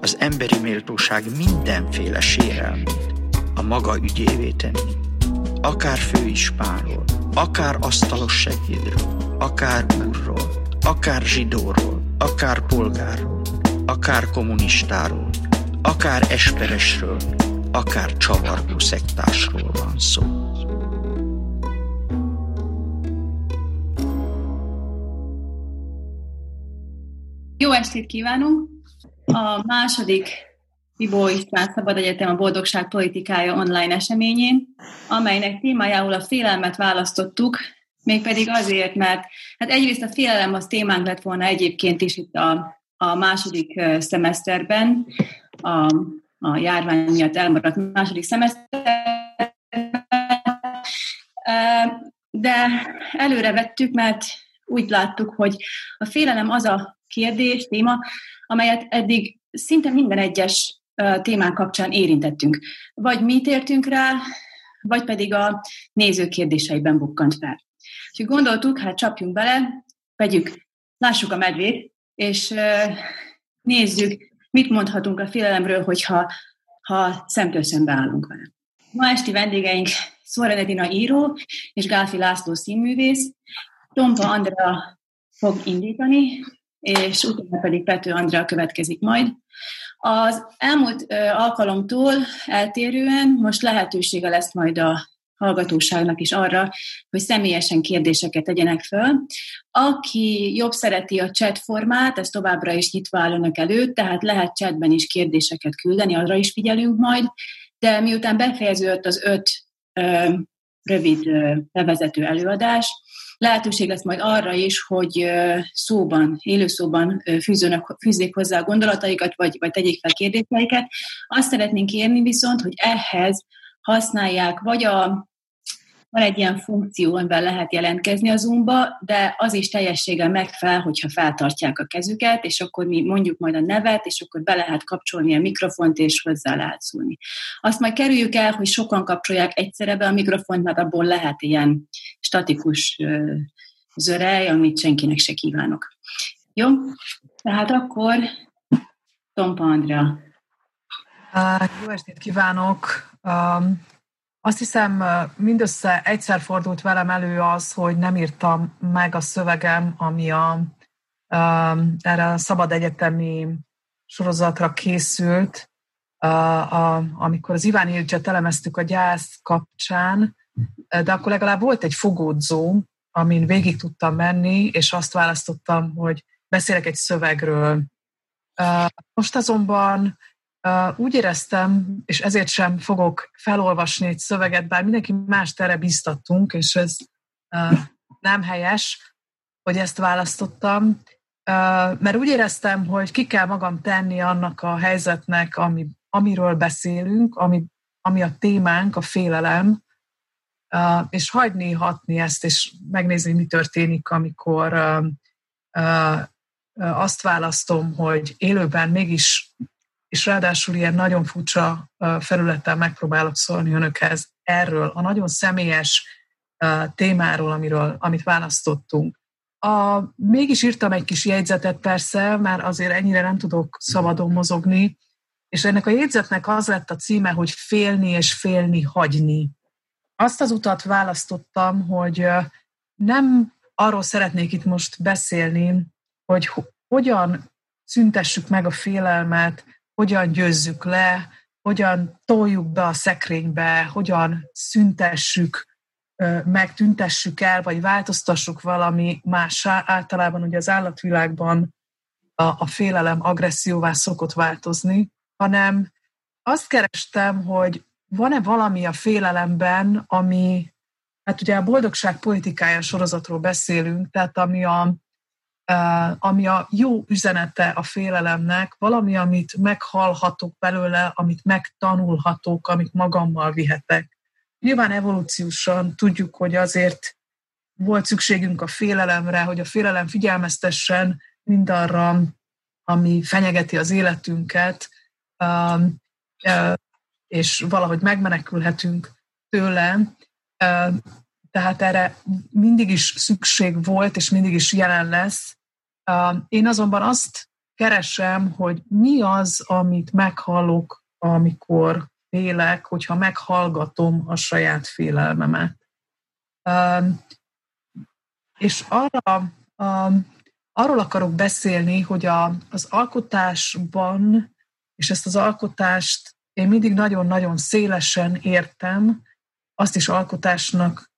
az emberi méltóság mindenféle sérelmét a maga ügyévé tenni. Akár főispánról, akár asztalos segédről, akár úrról, akár zsidóról, akár polgárról, akár kommunistáról, akár esperesről, akár csavargó szektásról van szó. Jó estét kívánunk! A második Bibó István Szabad Egyetem a Boldogság politikája online eseményén, amelynek témájául a félelmet választottuk, mégpedig azért, mert hát egyrészt a félelem az témánk lett volna egyébként is itt a, a második szemeszterben, a, a járvány miatt elmaradt második szemeszterben, de előre vettük, mert úgy láttuk, hogy a félelem az a kérdés, téma, amelyet eddig szinte minden egyes témán kapcsán érintettünk. Vagy mit értünk rá, vagy pedig a néző kérdéseiben bukkant fel. Úgyhogy gondoltuk, hát csapjunk bele, vegyük, lássuk a medvét, és nézzük, mit mondhatunk a félelemről, hogyha ha szemtől állunk vele. Ma esti vendégeink Szóra Edina író és Gálfi László színművész, Tompa Andrea fog indítani, és utána pedig Pető Andrea következik majd. Az elmúlt alkalomtól eltérően most lehetősége lesz majd a hallgatóságnak is arra, hogy személyesen kérdéseket tegyenek föl. Aki jobb szereti a chat formát, ez továbbra is nyitva áll önök előtt, tehát lehet chatben is kérdéseket küldeni, arra is figyelünk majd, de miután befejeződött az öt ö, rövid ö, bevezető előadás, lehetőség lesz majd arra is, hogy szóban, élőszóban fűzőnek, fűzzék hozzá a gondolataikat, vagy, vagy tegyék fel kérdéseiket. Azt szeretnénk kérni viszont, hogy ehhez használják vagy a van egy ilyen funkció, amivel lehet jelentkezni a Zoomba, de az is teljességgel megfelel, hogyha feltartják a kezüket, és akkor mi mondjuk majd a nevet, és akkor be lehet kapcsolni a mikrofont, és hozzá lehet szólni. Azt majd kerüljük el, hogy sokan kapcsolják egyszerre be a mikrofont, mert abból lehet ilyen statikus zörej, amit senkinek se kívánok. Jó? Tehát akkor Tompa Andrea. Jó estét kívánok! Um, azt hiszem, mindössze egyszer fordult velem elő az, hogy nem írtam meg a szövegem, ami a, erre a szabad egyetemi sorozatra készült, a, a, amikor az Iván Ilcset elemeztük a gyász kapcsán, de akkor legalább volt egy fogódzó, amin végig tudtam menni, és azt választottam, hogy beszélek egy szövegről. Most azonban úgy éreztem, és ezért sem fogok felolvasni egy szöveget, bár mindenki más erre biztattunk, és ez nem helyes, hogy ezt választottam, mert úgy éreztem, hogy ki kell magam tenni annak a helyzetnek, ami, amiről beszélünk, ami, ami a témánk, a félelem, és hagyni hatni ezt, és megnézni, mi történik, amikor azt választom, hogy élőben mégis és ráadásul ilyen nagyon furcsa felületen megpróbálok szólni önökhez erről, a nagyon személyes témáról, amiről, amit választottunk. A, mégis írtam egy kis jegyzetet persze, már azért ennyire nem tudok szabadon mozogni, és ennek a jegyzetnek az lett a címe, hogy félni és félni hagyni. Azt az utat választottam, hogy nem arról szeretnék itt most beszélni, hogy hogyan szüntessük meg a félelmet, hogyan győzzük le, hogyan toljuk be a szekrénybe, hogyan szüntessük, megtüntessük el, vagy változtassuk valami mássá. Általában ugye az állatvilágban a, a félelem agresszióvá szokott változni, hanem azt kerestem, hogy van-e valami a félelemben, ami, hát ugye a boldogság politikája sorozatról beszélünk, tehát ami a, ami a jó üzenete a félelemnek, valami, amit meghallhatok belőle, amit megtanulhatok, amit magammal vihetek. Nyilván evolúciósan tudjuk, hogy azért volt szükségünk a félelemre, hogy a félelem figyelmeztessen mindarra, ami fenyegeti az életünket, és valahogy megmenekülhetünk tőle. Tehát erre mindig is szükség volt, és mindig is jelen lesz. Én azonban azt keresem, hogy mi az, amit meghallok, amikor félek, hogyha meghallgatom a saját félelmemet. És arra, arról akarok beszélni, hogy a, az alkotásban, és ezt az alkotást én mindig nagyon-nagyon szélesen értem, azt is alkotásnak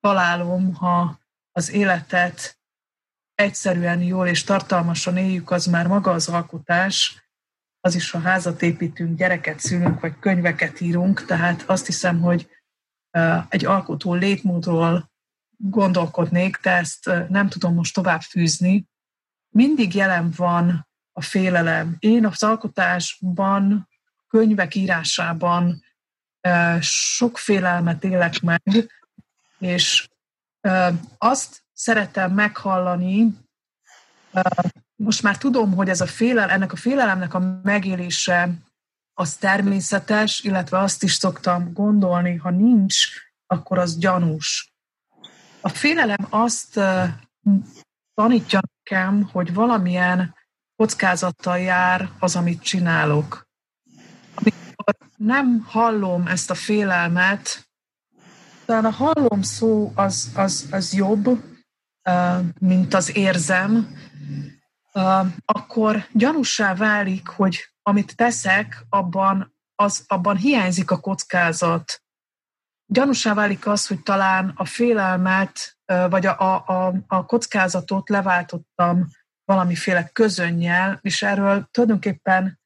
találom, ha az életet egyszerűen, jól és tartalmasan éljük, az már maga az alkotás, az is, ha házat építünk, gyereket szülünk, vagy könyveket írunk, tehát azt hiszem, hogy egy alkotó létmódról gondolkodnék, de ezt nem tudom most tovább fűzni. Mindig jelen van a félelem. Én az alkotásban, könyvek írásában sok félelmet élek meg, és azt szeretem meghallani, most már tudom, hogy ez a félel, ennek a félelemnek a megélése az természetes, illetve azt is szoktam gondolni, ha nincs, akkor az gyanús. A félelem azt tanítja nekem, hogy valamilyen kockázattal jár az, amit csinálok. Amikor nem hallom ezt a félelmet, talán a hallom szó az, az, az jobb, mint az érzem, akkor gyanúsá válik, hogy amit teszek, abban, az, abban hiányzik a kockázat. Gyanúsá válik az, hogy talán a félelmet, vagy a, a, a kockázatot leváltottam valamiféle közönnyel, és erről tulajdonképpen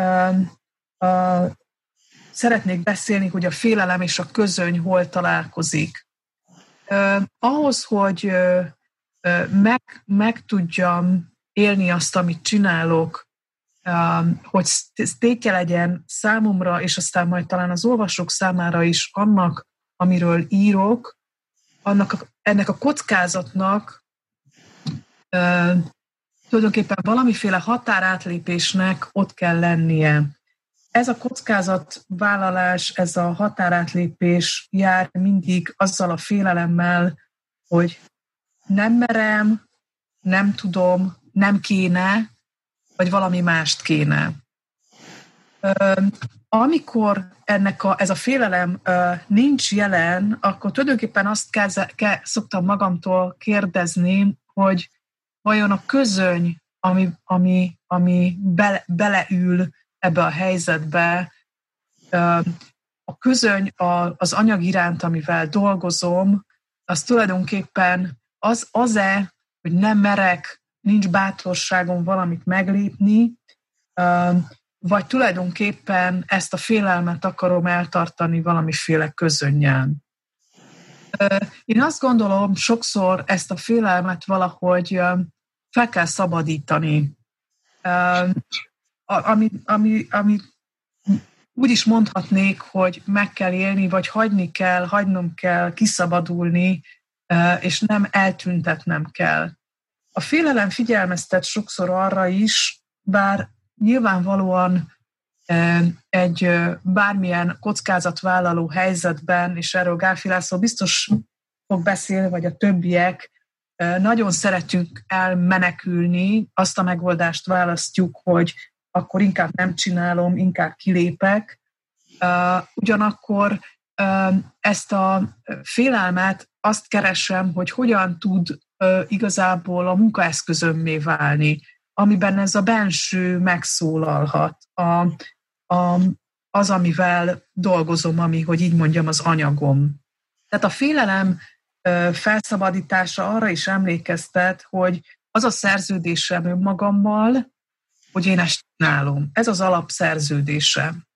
uh, szeretnék beszélni, hogy a félelem és a közöny hol találkozik. Uh, ahhoz, hogy meg, meg tudjam élni azt, amit csinálok, hogy tétje legyen számomra, és aztán majd talán az olvasók számára is annak, amiről írok, annak, ennek a kockázatnak tulajdonképpen valamiféle határátlépésnek ott kell lennie. Ez a kockázatvállalás, ez a határátlépés jár mindig azzal a félelemmel, hogy nem merem, nem tudom, nem kéne, vagy valami mást kéne. Amikor ennek a, ez a félelem nincs jelen, akkor tulajdonképpen azt kell, kell, szoktam magamtól kérdezni, hogy vajon a közöny, ami, ami, ami bele, beleül ebbe a helyzetbe, a közöny az anyag iránt, amivel dolgozom, az tulajdonképpen az, az-e, hogy nem merek, nincs bátorságom valamit meglépni, vagy tulajdonképpen ezt a félelmet akarom eltartani valamiféle közönnyel. Én azt gondolom, sokszor ezt a félelmet valahogy fel kell szabadítani. Ami, ami, ami úgy is mondhatnék, hogy meg kell élni, vagy hagyni kell, hagynom kell kiszabadulni, és nem eltüntetnem kell. A félelem figyelmeztet sokszor arra is, bár nyilvánvalóan egy bármilyen kockázatvállaló helyzetben, és erről Gálfi László biztos fog beszélni, vagy a többiek, nagyon szeretünk elmenekülni, azt a megoldást választjuk, hogy akkor inkább nem csinálom, inkább kilépek. Ugyanakkor ezt a félelmet azt keresem, hogy hogyan tud igazából a munkaeszközömmé válni, amiben ez a benső megszólalhat, a, a, az, amivel dolgozom, ami, hogy így mondjam, az anyagom. Tehát a félelem felszabadítása arra is emlékeztet, hogy az a szerződésem önmagammal, hogy én ezt csinálom. Ez az alapszerződésem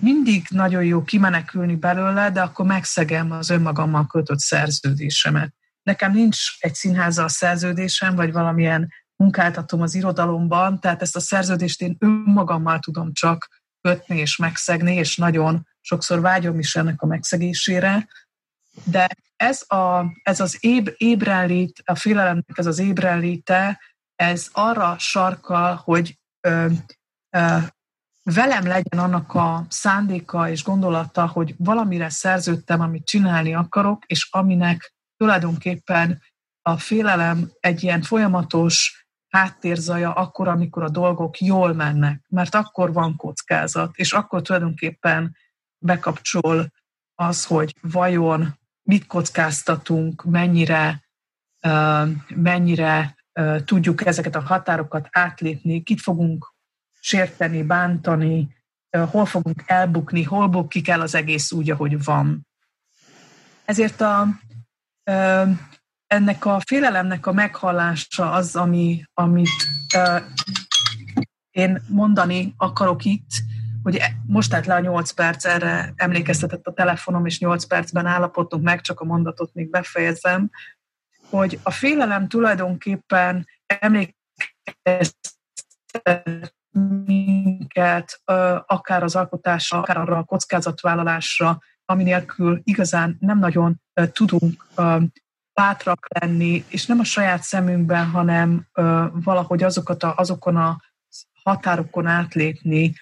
mindig nagyon jó kimenekülni belőle, de akkor megszegem az önmagammal kötött szerződésemet. nekem nincs egy színházzal szerződésem, vagy valamilyen munkáltatom az irodalomban, tehát ezt a szerződést én önmagammal tudom csak kötni és megszegni, és nagyon sokszor vágyom is ennek a megszegésére, de ez, a, ez az éb, ébrenlét, a félelemnek ez az ébrenléte, ez arra sarkal, hogy ö, ö, velem legyen annak a szándéka és gondolata, hogy valamire szerződtem, amit csinálni akarok, és aminek tulajdonképpen a félelem egy ilyen folyamatos háttérzaja akkor, amikor a dolgok jól mennek, mert akkor van kockázat, és akkor tulajdonképpen bekapcsol az, hogy vajon mit kockáztatunk, mennyire, mennyire tudjuk ezeket a határokat átlépni, kit fogunk sérteni, bántani, hol fogunk elbukni, hol bukik el az egész úgy, ahogy van. Ezért a, ennek a félelemnek a meghallása az, ami, amit én mondani akarok itt, hogy e, most állt le a 8 perc, erre emlékeztetett a telefonom, és 8 percben állapodtunk meg, csak a mondatot még befejezem, hogy a félelem tulajdonképpen emlékeztet minket akár az alkotásra, akár arra a kockázatvállalásra, ami nélkül igazán nem nagyon tudunk bátrak lenni, és nem a saját szemünkben, hanem valahogy azokat a, azokon a határokon átlépni,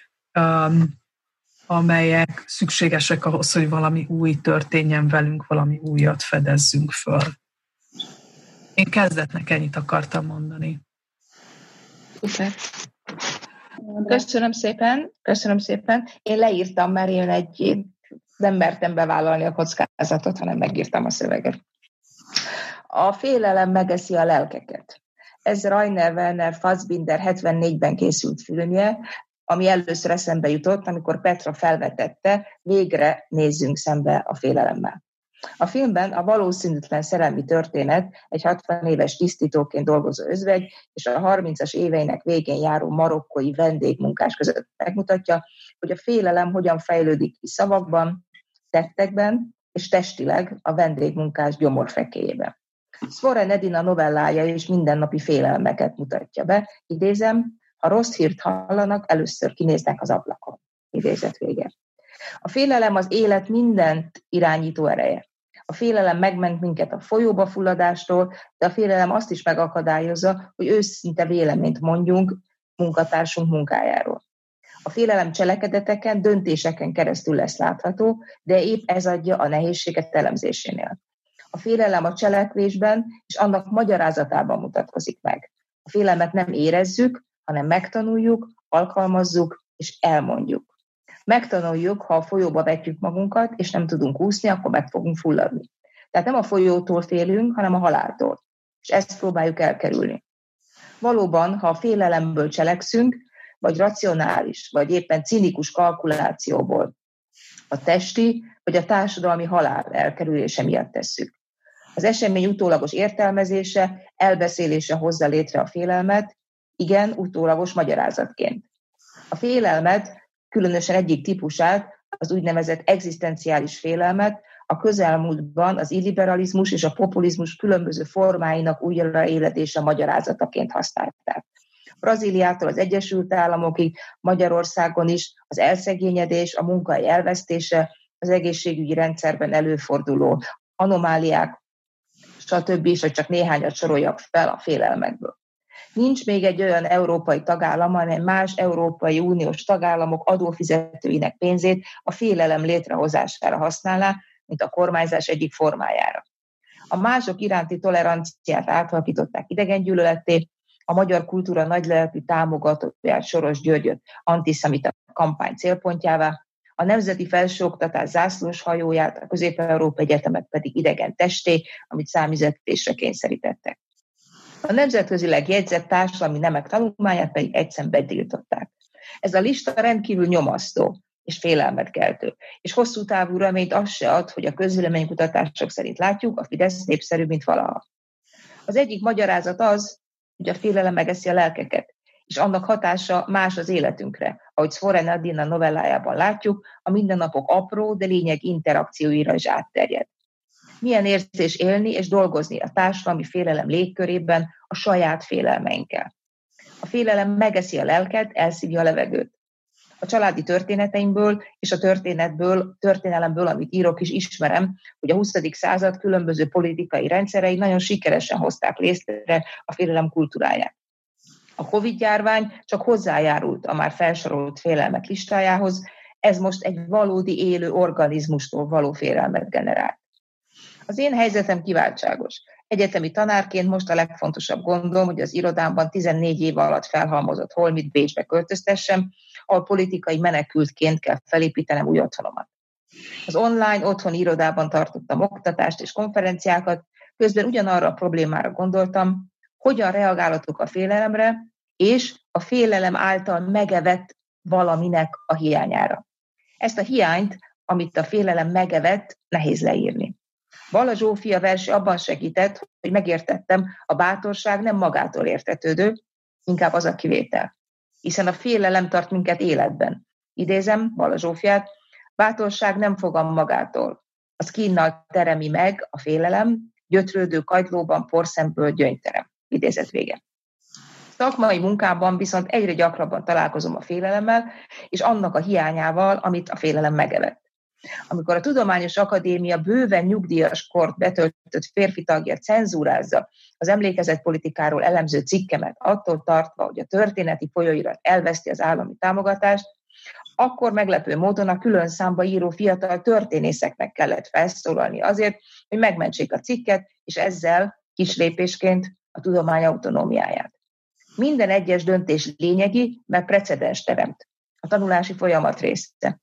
amelyek szükségesek ahhoz, hogy valami új történjen velünk, valami újat fedezzünk föl. Én kezdetnek ennyit akartam mondani. Szuper. Köszönöm szépen, köszönöm szépen. Én leírtam, mert én egy nem mertem bevállalni a kockázatot, hanem megírtam a szöveget. A félelem megeszi a lelkeket. Ez Rainer Werner Fassbinder 74-ben készült filmje, ami először eszembe jutott, amikor Petra felvetette, végre nézzünk szembe a félelemmel. A filmben a valószínűtlen szerelmi történet egy 60 éves tisztítóként dolgozó özvegy és a 30-as éveinek végén járó marokkói vendégmunkás között megmutatja, hogy a félelem hogyan fejlődik ki szavakban, tettekben és testileg a vendégmunkás gyomorfekéjében. Svoren Edina novellája és mindennapi félelmeket mutatja be. Idézem, ha rossz hírt hallanak, először kinéznek az ablakon. Idézet vége. A félelem az élet mindent irányító ereje. A félelem megment minket a folyóba fulladástól, de a félelem azt is megakadályozza, hogy őszinte véleményt mondjunk munkatársunk munkájáról. A félelem cselekedeteken, döntéseken keresztül lesz látható, de épp ez adja a nehézséget elemzésénél. A félelem a cselekvésben és annak magyarázatában mutatkozik meg. A félelmet nem érezzük, hanem megtanuljuk, alkalmazzuk és elmondjuk. Megtanuljuk, ha a folyóba vetjük magunkat, és nem tudunk úszni, akkor meg fogunk fulladni. Tehát nem a folyótól félünk, hanem a haláltól. És ezt próbáljuk elkerülni. Valóban, ha a félelemből cselekszünk, vagy racionális, vagy éppen cinikus kalkulációból a testi vagy a társadalmi halál elkerülése miatt tesszük. Az esemény utólagos értelmezése, elbeszélése hozza létre a félelmet, igen, utólagos magyarázatként. A félelmet, különösen egyik típusát, az úgynevezett egzisztenciális félelmet a közelmúltban az illiberalizmus és a populizmus különböző formáinak újraéledése magyarázataként használták. Brazíliától az Egyesült Államokig, Magyarországon is az elszegényedés, a munkai elvesztése, az egészségügyi rendszerben előforduló anomáliák, stb. és hogy csak néhányat soroljak fel a félelmekből. Nincs még egy olyan európai tagállam, amely más Európai Uniós tagállamok adófizetőinek pénzét a félelem létrehozására használná, mint a kormányzás egyik formájára. A mások iránti toleranciát átalakították idegengyűlöletté, a magyar kultúra nagylelkű támogatóját Soros Györgyöt antiszemita kampány célpontjává, a Nemzeti Felsőoktatás zászlós hajóját, a Közép-Európa Egyetemet pedig idegen testé, amit számüzetésre kényszerítettek. A nemzetközileg jegyzett társadalmi nemek tanulmányát pedig egyszerűen betiltották. Ez a lista rendkívül nyomasztó és félelmet keltő. És hosszú távú reményt az se ad, hogy a közvéleménykutatások szerint látjuk, a Fidesz népszerű, mint valaha. Az egyik magyarázat az, hogy a félelem megeszi a lelkeket, és annak hatása más az életünkre. Ahogy Svoren Adina novellájában látjuk, a mindennapok apró, de lényeg interakcióira is átterjed. Milyen érzés élni és dolgozni a társadalmi félelem légkörében a saját félelmeinkkel. A félelem megeszi a lelket, elszívja a levegőt. A családi történeteimből és a történetből, történelemből, amit írok is ismerem, hogy a 20. század különböző politikai rendszerei nagyon sikeresen hozták létre a félelem kultúráját. A COVID-járvány csak hozzájárult a már felsorolt félelmek listájához, ez most egy valódi élő organizmustól való félelmet generál. Az én helyzetem kiváltságos. Egyetemi tanárként most a legfontosabb gondom, hogy az irodámban 14 év alatt felhalmozott holmit Bécsbe költöztessem, ahol politikai menekültként kell felépítenem új otthonomat. Az online otthoni irodában tartottam oktatást és konferenciákat, közben ugyanarra a problémára gondoltam, hogyan reagálatok a félelemre, és a félelem által megevett valaminek a hiányára. Ezt a hiányt, amit a félelem megevett, nehéz leírni. Bala Zsófia verse abban segített, hogy megértettem, a bátorság nem magától értetődő, inkább az a kivétel. Hiszen a félelem tart minket életben. Idézem Bala Zsófiát, bátorság nem fogam magától. Az kínnal teremi meg a félelem, gyötrődő kagylóban porszemből gyönyterem. Idézet vége. Szakmai munkában viszont egyre gyakrabban találkozom a félelemmel, és annak a hiányával, amit a félelem megevett. Amikor a Tudományos Akadémia bőven nyugdíjas kort betöltött férfi tagja cenzúrázza az emlékezetpolitikáról elemző cikkemet, attól tartva, hogy a történeti folyóirat elveszti az állami támogatást, akkor meglepő módon a külön számba író fiatal történészeknek kellett felszólalni azért, hogy megmentsék a cikket, és ezzel kis lépésként a tudomány autonómiáját. Minden egyes döntés lényegi, mert precedens teremt. A tanulási folyamat része.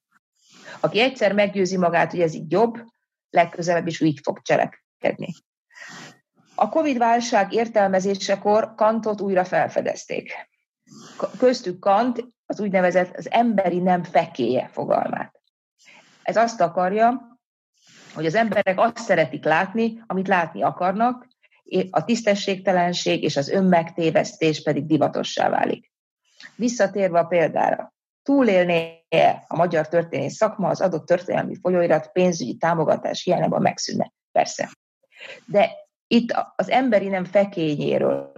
Aki egyszer meggyőzi magát, hogy ez így jobb, legközelebb is így fog cselekedni. A Covid-válság értelmezésekor Kantot újra felfedezték. Köztük Kant az úgynevezett az emberi nem fekéje fogalmát. Ez azt akarja, hogy az emberek azt szeretik látni, amit látni akarnak, a tisztességtelenség és az önmegtévesztés pedig divatossá válik. Visszatérve a példára, túlélné a magyar történész szakma az adott történelmi folyóirat pénzügyi támogatás hiányában megszűnne. Persze. De itt az emberi nem fekényéről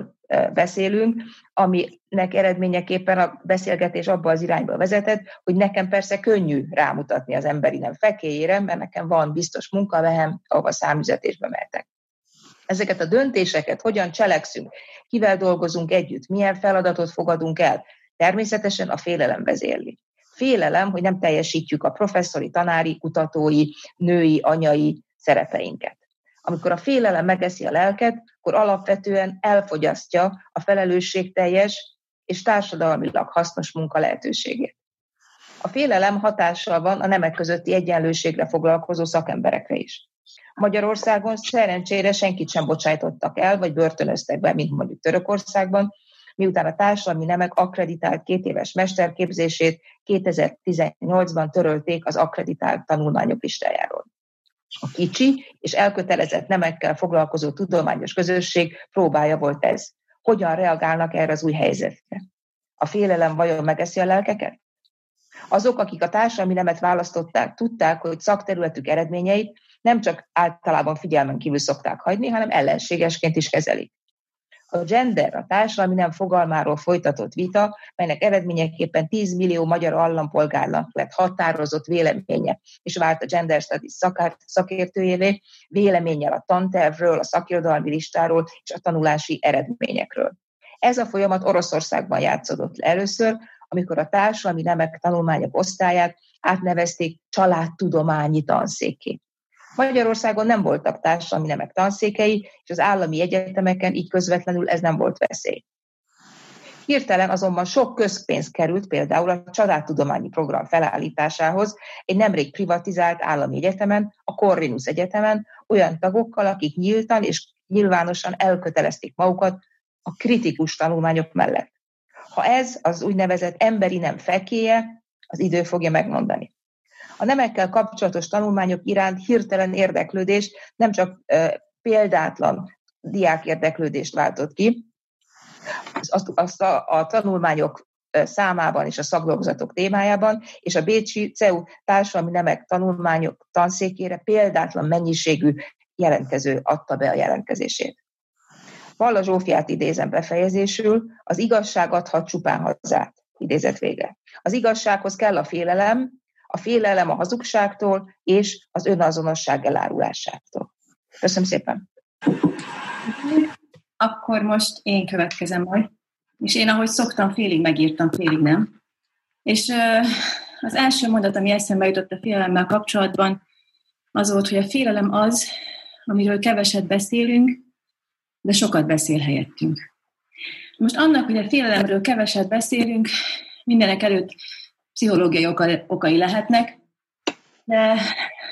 beszélünk, aminek eredményeképpen a beszélgetés abba az irányba vezetett, hogy nekem persze könnyű rámutatni az emberi nem fekélyére, mert nekem van biztos munkavehem, ahova számüzetésbe mehetek. Ezeket a döntéseket hogyan cselekszünk, kivel dolgozunk együtt, milyen feladatot fogadunk el, természetesen a félelem vezérli. Félelem, hogy nem teljesítjük a professzori, tanári, kutatói, női, anyai szerepeinket. Amikor a félelem megeszi a lelket, akkor alapvetően elfogyasztja a felelősségteljes és társadalmilag hasznos munka lehetőségét. A félelem hatással van a nemek közötti egyenlőségre foglalkozó szakemberekre is. Magyarországon szerencsére senkit sem bocsájtottak el, vagy börtönöztek be, mint mondjuk Törökországban, miután a társadalmi nemek akkreditált két éves mesterképzését 2018-ban törölték az akkreditált tanulmányok listájáról. A kicsi és elkötelezett nemekkel foglalkozó tudományos közösség próbája volt ez. Hogyan reagálnak erre az új helyzetre? A félelem vajon megeszi a lelkeket? Azok, akik a társadalmi nemet választották, tudták, hogy szakterületük eredményeit nem csak általában figyelmen kívül szokták hagyni, hanem ellenségesként is kezelik. A gender, a társadalmi nem fogalmáról folytatott vita, melynek eredményeképpen 10 millió magyar állampolgárnak lett határozott véleménye, és vált a Gender Studies szakértőjévé, véleménnyel a tantervről, a szakirodalmi listáról és a tanulási eredményekről. Ez a folyamat Oroszországban játszódott le először, amikor a társadalmi nemek tanulmányok osztályát átnevezték családtudományi tanszéké. Magyarországon nem voltak társadalmi nemek tanszékei, és az állami egyetemeken így közvetlenül ez nem volt veszély. Hirtelen azonban sok közpénz került például a családtudományi program felállításához egy nemrég privatizált állami egyetemen, a Corvinus Egyetemen, olyan tagokkal, akik nyíltan és nyilvánosan elkötelezték magukat a kritikus tanulmányok mellett. Ha ez az úgynevezett emberi nem fekéje, az idő fogja megmondani. A nemekkel kapcsolatos tanulmányok iránt hirtelen érdeklődés nem csak példátlan diák érdeklődést váltott ki, azt, azt a, a tanulmányok számában és a szakdolgozatok témájában, és a Bécsi CEU társadalmi nemek tanulmányok tanszékére példátlan mennyiségű jelentkező adta be a jelentkezését. Valla Zsófiát idézem befejezésül, az igazság adhat csupán hazát. Idézet vége. Az igazsághoz kell a félelem, a félelem a hazugságtól és az önazonosság elárulásától. Köszönöm szépen! Akkor most én következem majd. És én, ahogy szoktam, félig megírtam, félig nem. És az első mondat, ami eszembe jutott a félelemmel kapcsolatban, az volt, hogy a félelem az, amiről keveset beszélünk, de sokat beszél helyettünk. Most annak, hogy a félelemről keveset beszélünk, mindenek előtt pszichológiai okai lehetnek, de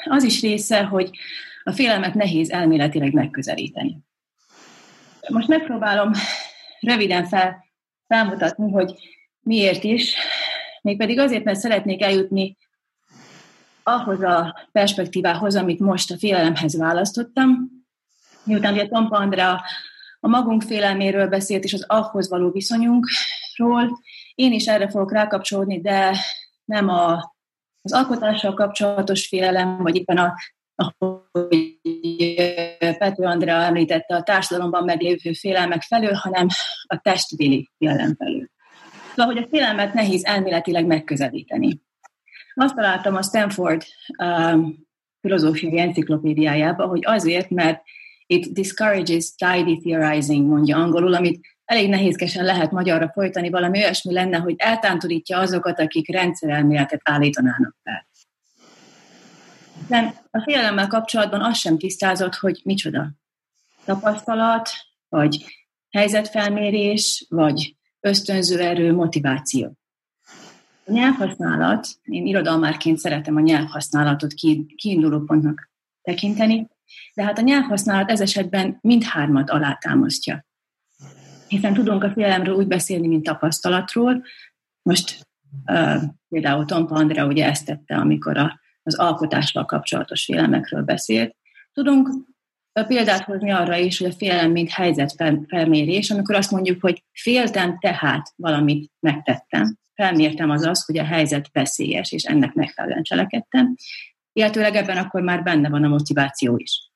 az is része, hogy a félelmet nehéz elméletileg megközelíteni. Most megpróbálom röviden fel, felmutatni, hogy miért is, mégpedig azért, mert szeretnék eljutni ahhoz a perspektívához, amit most a félelemhez választottam, miután ugye Tompa Andrea a magunk félelméről beszélt, és az ahhoz való viszonyunkról, én is erre fogok rákapcsolódni, de nem a, az alkotással kapcsolatos félelem, vagy éppen a, ahogy Pető Andrea említette, a társadalomban meglévő félelmek felől, hanem a testvéli félelem felől. Szóval, hogy a félelmet nehéz elméletileg megközelíteni. Azt találtam a Stanford um, filozófiai enciklopédiájába, hogy azért, mert it discourages tidy theorizing, mondja angolul, amit elég nehézkesen lehet magyarra folytani, valami olyasmi lenne, hogy eltántorítja azokat, akik rendszerelméletet állítanának fel. De a félelemmel kapcsolatban az sem tisztázott, hogy micsoda. Tapasztalat, vagy helyzetfelmérés, vagy ösztönző erő, motiváció. A nyelvhasználat, én irodalmárként szeretem a nyelvhasználatot kiinduló pontnak tekinteni, de hát a nyelvhasználat ez esetben mindhármat alátámasztja. Hiszen tudunk a félelemről úgy beszélni, mint tapasztalatról. Most uh, például Tompa Andrea ugye ezt tette, amikor a, az alkotással kapcsolatos félelmekről beszélt. Tudunk példát hozni arra is, hogy a félelem mint helyzetfelmérés, amikor azt mondjuk, hogy féltem, tehát valamit megtettem. Felmértem az az, hogy a helyzet veszélyes, és ennek megfelelően cselekedtem. Illetőleg ebben akkor már benne van a motiváció is.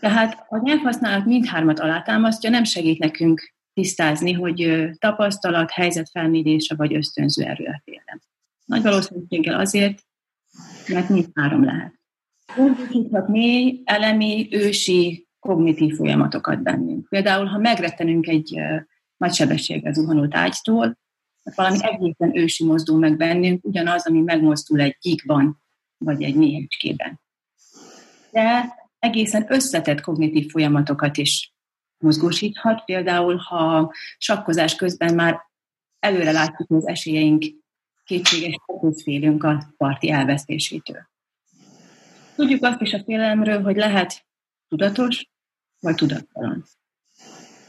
Tehát a nyelvhasználat mindhármat alátámasztja, nem segít nekünk tisztázni, hogy tapasztalat, helyzetfelmérése vagy ösztönző erő a félelem. Nagy valószínűséggel azért, mert mindhárom lehet. Gondosíthat mély, elemi, ősi, kognitív folyamatokat bennünk. Például, ha megrettenünk egy nagy sebességgel zuhanó tájtól, valami egészen ősi mozdul meg bennünk, ugyanaz, ami megmozdul egy gyíkban, vagy egy méhecskében. De egészen összetett kognitív folyamatokat is mozgósíthat. Például, ha sakkozás közben már előre látjuk, hogy az esélyeink kétséges, félünk a parti elvesztésétől. Tudjuk azt is a félelemről, hogy lehet tudatos, vagy tudattalan.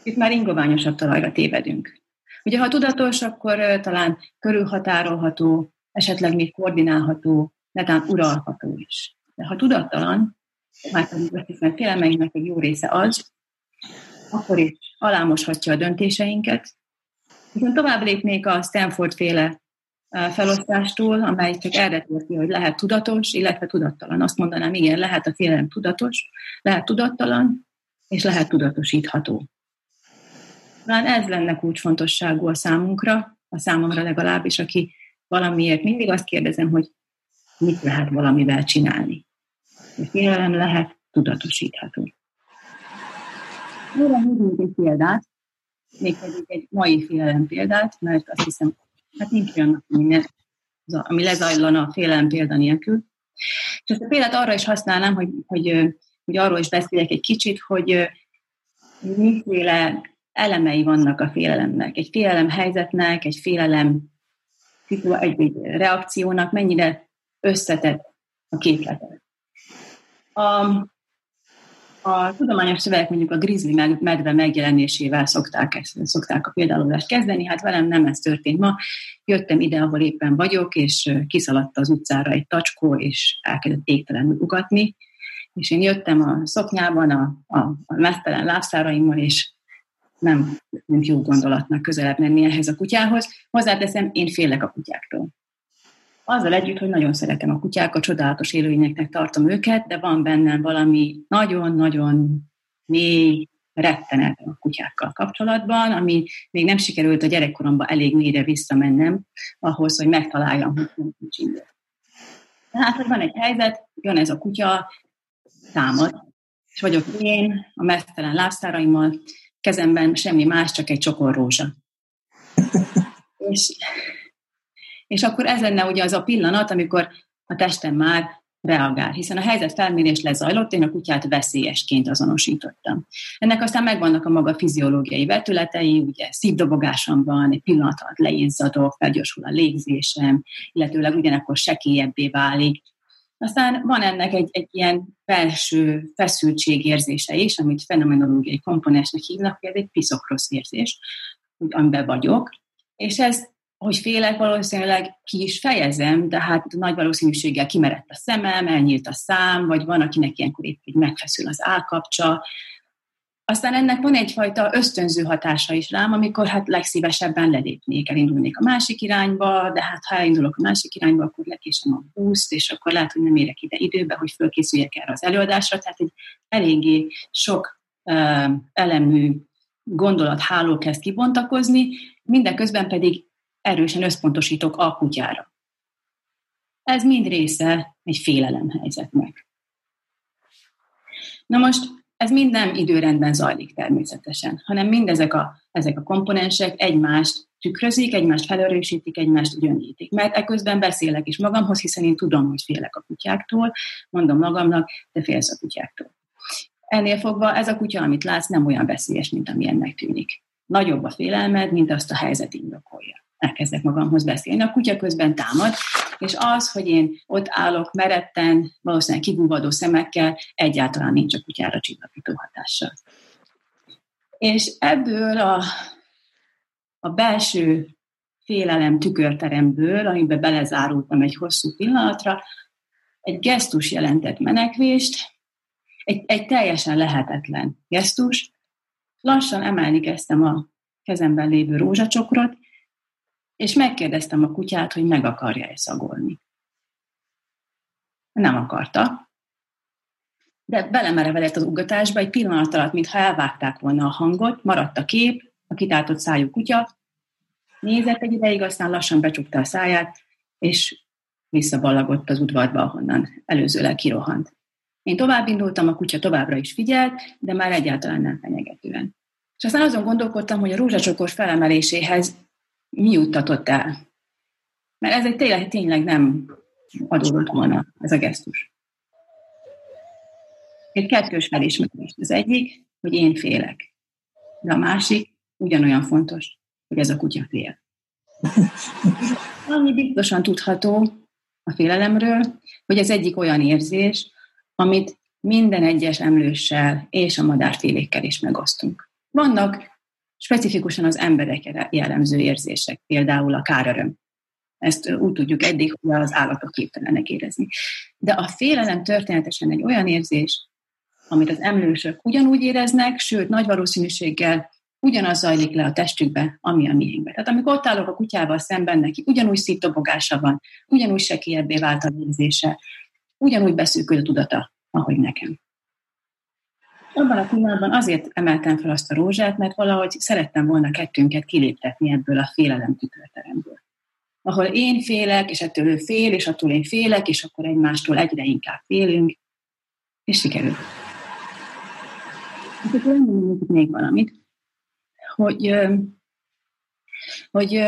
Itt már ingoványosabb talajra tévedünk. Ugye, ha tudatos, akkor talán körülhatárolható, esetleg még koordinálható, netán uralható is. De ha tudattalan, már pedig azt hiszem, félelmeinknek egy jó része az, akkor is alámoshatja a döntéseinket. Viszont tovább lépnék a Stanford féle felosztástól, amely csak erre térti, hogy lehet tudatos, illetve tudattalan. Azt mondanám, igen, lehet a félelem tudatos, lehet tudattalan, és lehet tudatosítható. Talán ez lenne kulcsfontosságú a számunkra, a számomra legalábbis, aki valamiért mindig azt kérdezem, hogy mit lehet valamivel csinálni. A félelem lehet tudatosítható. Erre hívunk egy példát, mégpedig egy mai félelem példát, mert azt hiszem, hát nincs olyan, ami, ne, ami lezajlana a félelem példa nélkül. És ezt a példát arra is használnám, hogy, hogy, hogy arról is beszéljek egy kicsit, hogy miféle elemei vannak a félelemnek. Egy félelem helyzetnek, egy félelem egy, egy reakciónak mennyire összetett a képletet. A, a tudományos szövegek mondjuk a grizzly medve megjelenésével szokták, szokták a példálozást kezdeni, hát velem nem ez történt ma. Jöttem ide, ahol éppen vagyok, és kiszaladt az utcára egy tacskó, és elkezdett égtelenül ugatni, és én jöttem a szoknyában, a, a, a mesztelen lábszáraimmal, és nem, nem jó gondolatnak közelebb menni ehhez a kutyához. Hozzáteszem, én félek a kutyáktól. Azzal együtt, hogy nagyon szeretem a kutyákat, csodálatos élőlényeknek tartom őket, de van bennem valami nagyon-nagyon mély rettenet a kutyákkal kapcsolatban, ami még nem sikerült a gyerekkoromban elég mélyre visszamennem ahhoz, hogy megtaláljam, hogy nem csinálja. Tehát, hogy van egy helyzet, jön ez a kutya, támad, és vagyok én a mesztelen lábszáraimmal, kezemben semmi más, csak egy csokor rózsa. és, és akkor ez lenne ugye az a pillanat, amikor a testem már reagál, hiszen a helyzet felmérés lezajlott, én a kutyát veszélyesként azonosítottam. Ennek aztán megvannak a maga fiziológiai vetületei, ugye szívdobogásom van, egy pillanat alatt leizzadok, felgyorsul a légzésem, illetőleg ugyanakkor sekélyebbé válik. Aztán van ennek egy, egy ilyen belső feszültségérzése is, amit fenomenológiai komponensnek hívnak, ez egy piszokrosz érzés, hogy amiben vagyok, és ez hogy félek, valószínűleg ki is fejezem, de hát nagy valószínűséggel kimerett a szemem, elnyílt a szám, vagy van, akinek ilyenkor épp így megfeszül az állkapcsa. Aztán ennek van egyfajta ösztönző hatása is rám, amikor hát legszívesebben lelépnék, elindulnék a másik irányba, de hát ha elindulok a másik irányba, akkor lekésem a buszt, és akkor lehet, hogy nem érek ide időbe, hogy fölkészüljek erre az előadásra. Tehát egy eléggé sok elemű gondolatháló kezd kibontakozni, mindeközben pedig erősen összpontosítok a kutyára. Ez mind része egy félelemhelyzetnek. Na most ez mind nem időrendben zajlik természetesen, hanem mindezek a, ezek a komponensek egymást tükrözik, egymást felerősítik, egymást gyöngítik. Mert eközben beszélek is magamhoz, hiszen én tudom, hogy félek a kutyáktól, mondom magamnak, de félsz a kutyáktól. Ennél fogva ez a kutya, amit látsz, nem olyan veszélyes, mint amilyennek tűnik. Nagyobb a félelmed, mint azt a helyzet indokolja elkezdek magamhoz beszélni. A kutya közben támad, és az, hogy én ott állok meretten, valószínűleg kigúvadó szemekkel, egyáltalán nincs a kutyára csillapító hatással. És ebből a, a belső félelem tükörteremből, amiben belezárultam egy hosszú pillanatra, egy gesztus jelentett menekvést, egy, egy teljesen lehetetlen gesztus. Lassan emelni kezdtem a kezemben lévő rózsacsokrot, és megkérdeztem a kutyát, hogy meg akarja-e szagolni. Nem akarta, de belemerevedett az ugatásba, egy pillanat alatt, mintha elvágták volna a hangot, maradt a kép, a kitátott szájú kutya, nézett egy ideig, aztán lassan becsukta a száját, és visszaballagott az udvarba, ahonnan előzőleg kirohant. Én tovább indultam, a kutya továbbra is figyelt, de már egyáltalán nem fenyegetően. És aztán azon gondolkodtam, hogy a rózsacsokor felemeléséhez mi juttatott el. Mert ez egy tényleg, tényleg nem adódott volna ez a gesztus. Egy kettős felismerés. Az egyik, hogy én félek. De a másik ugyanolyan fontos, hogy ez a kutya fél. Annyi biztosan tudható a félelemről, hogy ez egyik olyan érzés, amit minden egyes emlőssel és a madárfélékkel is megosztunk. Vannak specifikusan az emberekre jellemző érzések, például a káröröm. Ezt úgy tudjuk eddig, hogy az állatok képtelenek érezni. De a félelem történetesen egy olyan érzés, amit az emlősök ugyanúgy éreznek, sőt, nagy valószínűséggel ugyanaz zajlik le a testükbe, ami a miénkbe. Tehát amikor ott állok a kutyával szemben, neki ugyanúgy szívdobogása van, ugyanúgy sekélyebbé vált a érzése, ugyanúgy beszűkül a tudata, ahogy nekem. Abban a pillanatban azért emeltem fel azt a rózsát, mert valahogy szerettem volna kettőnket kiléptetni ebből a félelem tükörteremből. Ahol én félek, és ettől ő fél, és attól én félek, és akkor egymástól egyre inkább félünk, és sikerült. És akkor még valamit, hogy, hogy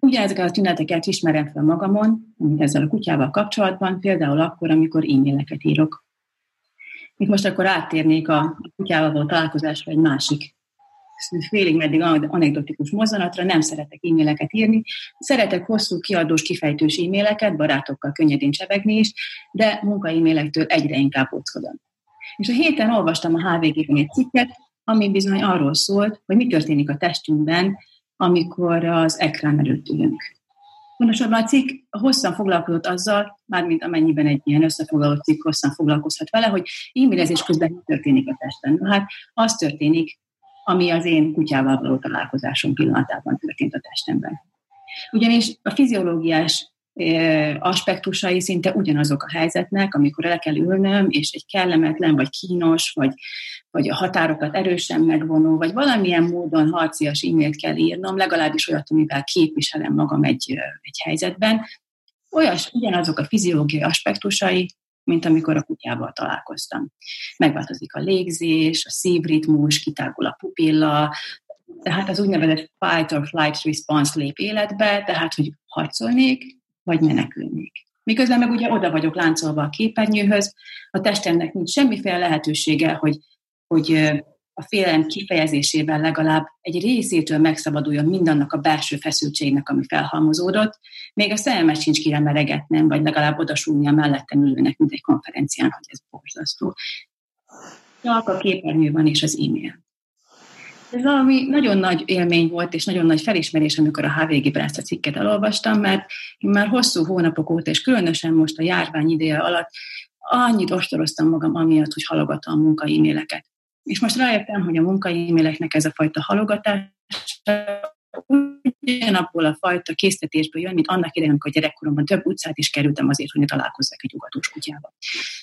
ugyanezeket a tüneteket ismerem fel magamon, ezzel a kutyával kapcsolatban, például akkor, amikor e-maileket írok itt most akkor áttérnék a kutyával való találkozásra egy másik félig meddig anekdotikus mozzanatra, nem szeretek e-maileket írni, szeretek hosszú, kiadós, kifejtős e-maileket, barátokkal könnyedén csevegni is, de munka e-mailektől egyre inkább óckodom. És a héten olvastam a HVG-ben egy cikket, ami bizony arról szólt, hogy mi történik a testünkben, amikor az ekrán előtt ülünk. Pontosabban a cikk hosszan foglalkozott azzal, mármint amennyiben egy ilyen összefoglaló cikk hosszan foglalkozhat vele, hogy e-mailezés közben mi történik a testen. Na, hát az történik, ami az én kutyával való találkozásom pillanatában történt a testemben. Ugyanis a fiziológiás aspektusai szinte ugyanazok a helyzetnek, amikor le kell ülnöm, és egy kellemetlen, vagy kínos, vagy, vagy a határokat erősen megvonó, vagy valamilyen módon harcias e-mailt kell írnom, legalábbis olyat, amivel képviselem magam egy, egy helyzetben. Olyas, ugyanazok a fiziológiai aspektusai, mint amikor a kutyával találkoztam. Megváltozik a légzés, a szívritmus, kitágul a pupilla, tehát az úgynevezett fight or flight response lép életbe, tehát hogy harcolnék, vagy menekülnék. Miközben meg ugye oda vagyok láncolva a képernyőhöz, a testemnek nincs semmiféle lehetősége, hogy, hogy a félelem kifejezésével legalább egy részétől megszabaduljon mindannak a belső feszültségnek, ami felhalmozódott, még a szememet sincs kire meregetnem, vagy legalább odasúlni a mellettem ülőnek, mint egy konferencián, hogy ez borzasztó. Csak a képernyő van és az e-mail. Ez valami nagyon nagy élmény volt, és nagyon nagy felismerés, amikor a HVG-ben ezt a cikket elolvastam, mert már hosszú hónapok óta, és különösen most a járvány ideje alatt annyit ostoroztam magam amiatt, hogy halogatom a munka e-maileket. És most rájöttem, hogy a munka e-maileknek ez a fajta halogatás ugyanabból a fajta készítésből jön, mint annak idején, amikor gyerekkoromban több utcát is kerültem azért, hogy ne találkozzak egy ugatós kutyával.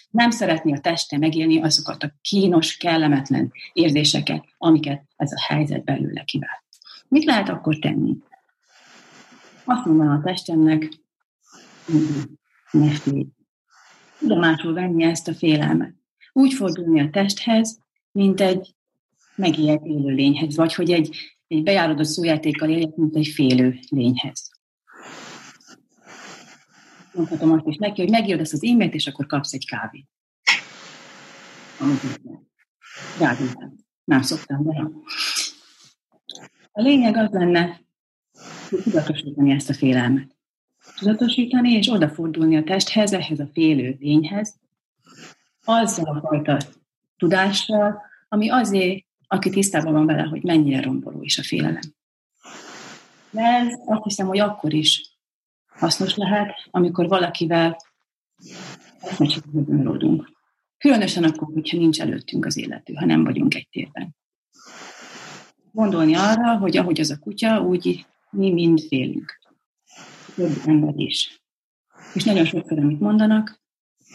Nem szeretné a teste megélni azokat a kínos, kellemetlen érzéseket, amiket ez a helyzet belőle kivált. Mit lehet akkor tenni? Azt mondom a testemnek, ne félj. Tudomásul venni ezt a félelmet. Úgy fordulni a testhez, mint egy megijedt élőlényhez, vagy hogy egy egy bejárodott szójátékkal éljek, mint egy félő lényhez. Mondhatom azt is neki, hogy megírod ezt az e-mailt, és akkor kapsz egy kávét. Rágultam. Nem szoktam, de A lényeg az lenne, hogy tudatosítani ezt a félelmet. Tudatosítani, és odafordulni a testhez, ehhez a félő lényhez, azzal a fajta tudással, ami azért aki tisztában van vele, hogy mennyire romboló is a félelem. De ez azt hiszem, hogy akkor is hasznos lehet, amikor valakivel eszmecsikből Különösen akkor, hogyha nincs előttünk az életű, ha nem vagyunk egy térben. Gondolni arra, hogy ahogy az a kutya, úgy mi mind félünk. Több ember is. És nagyon sokszor, amit mondanak,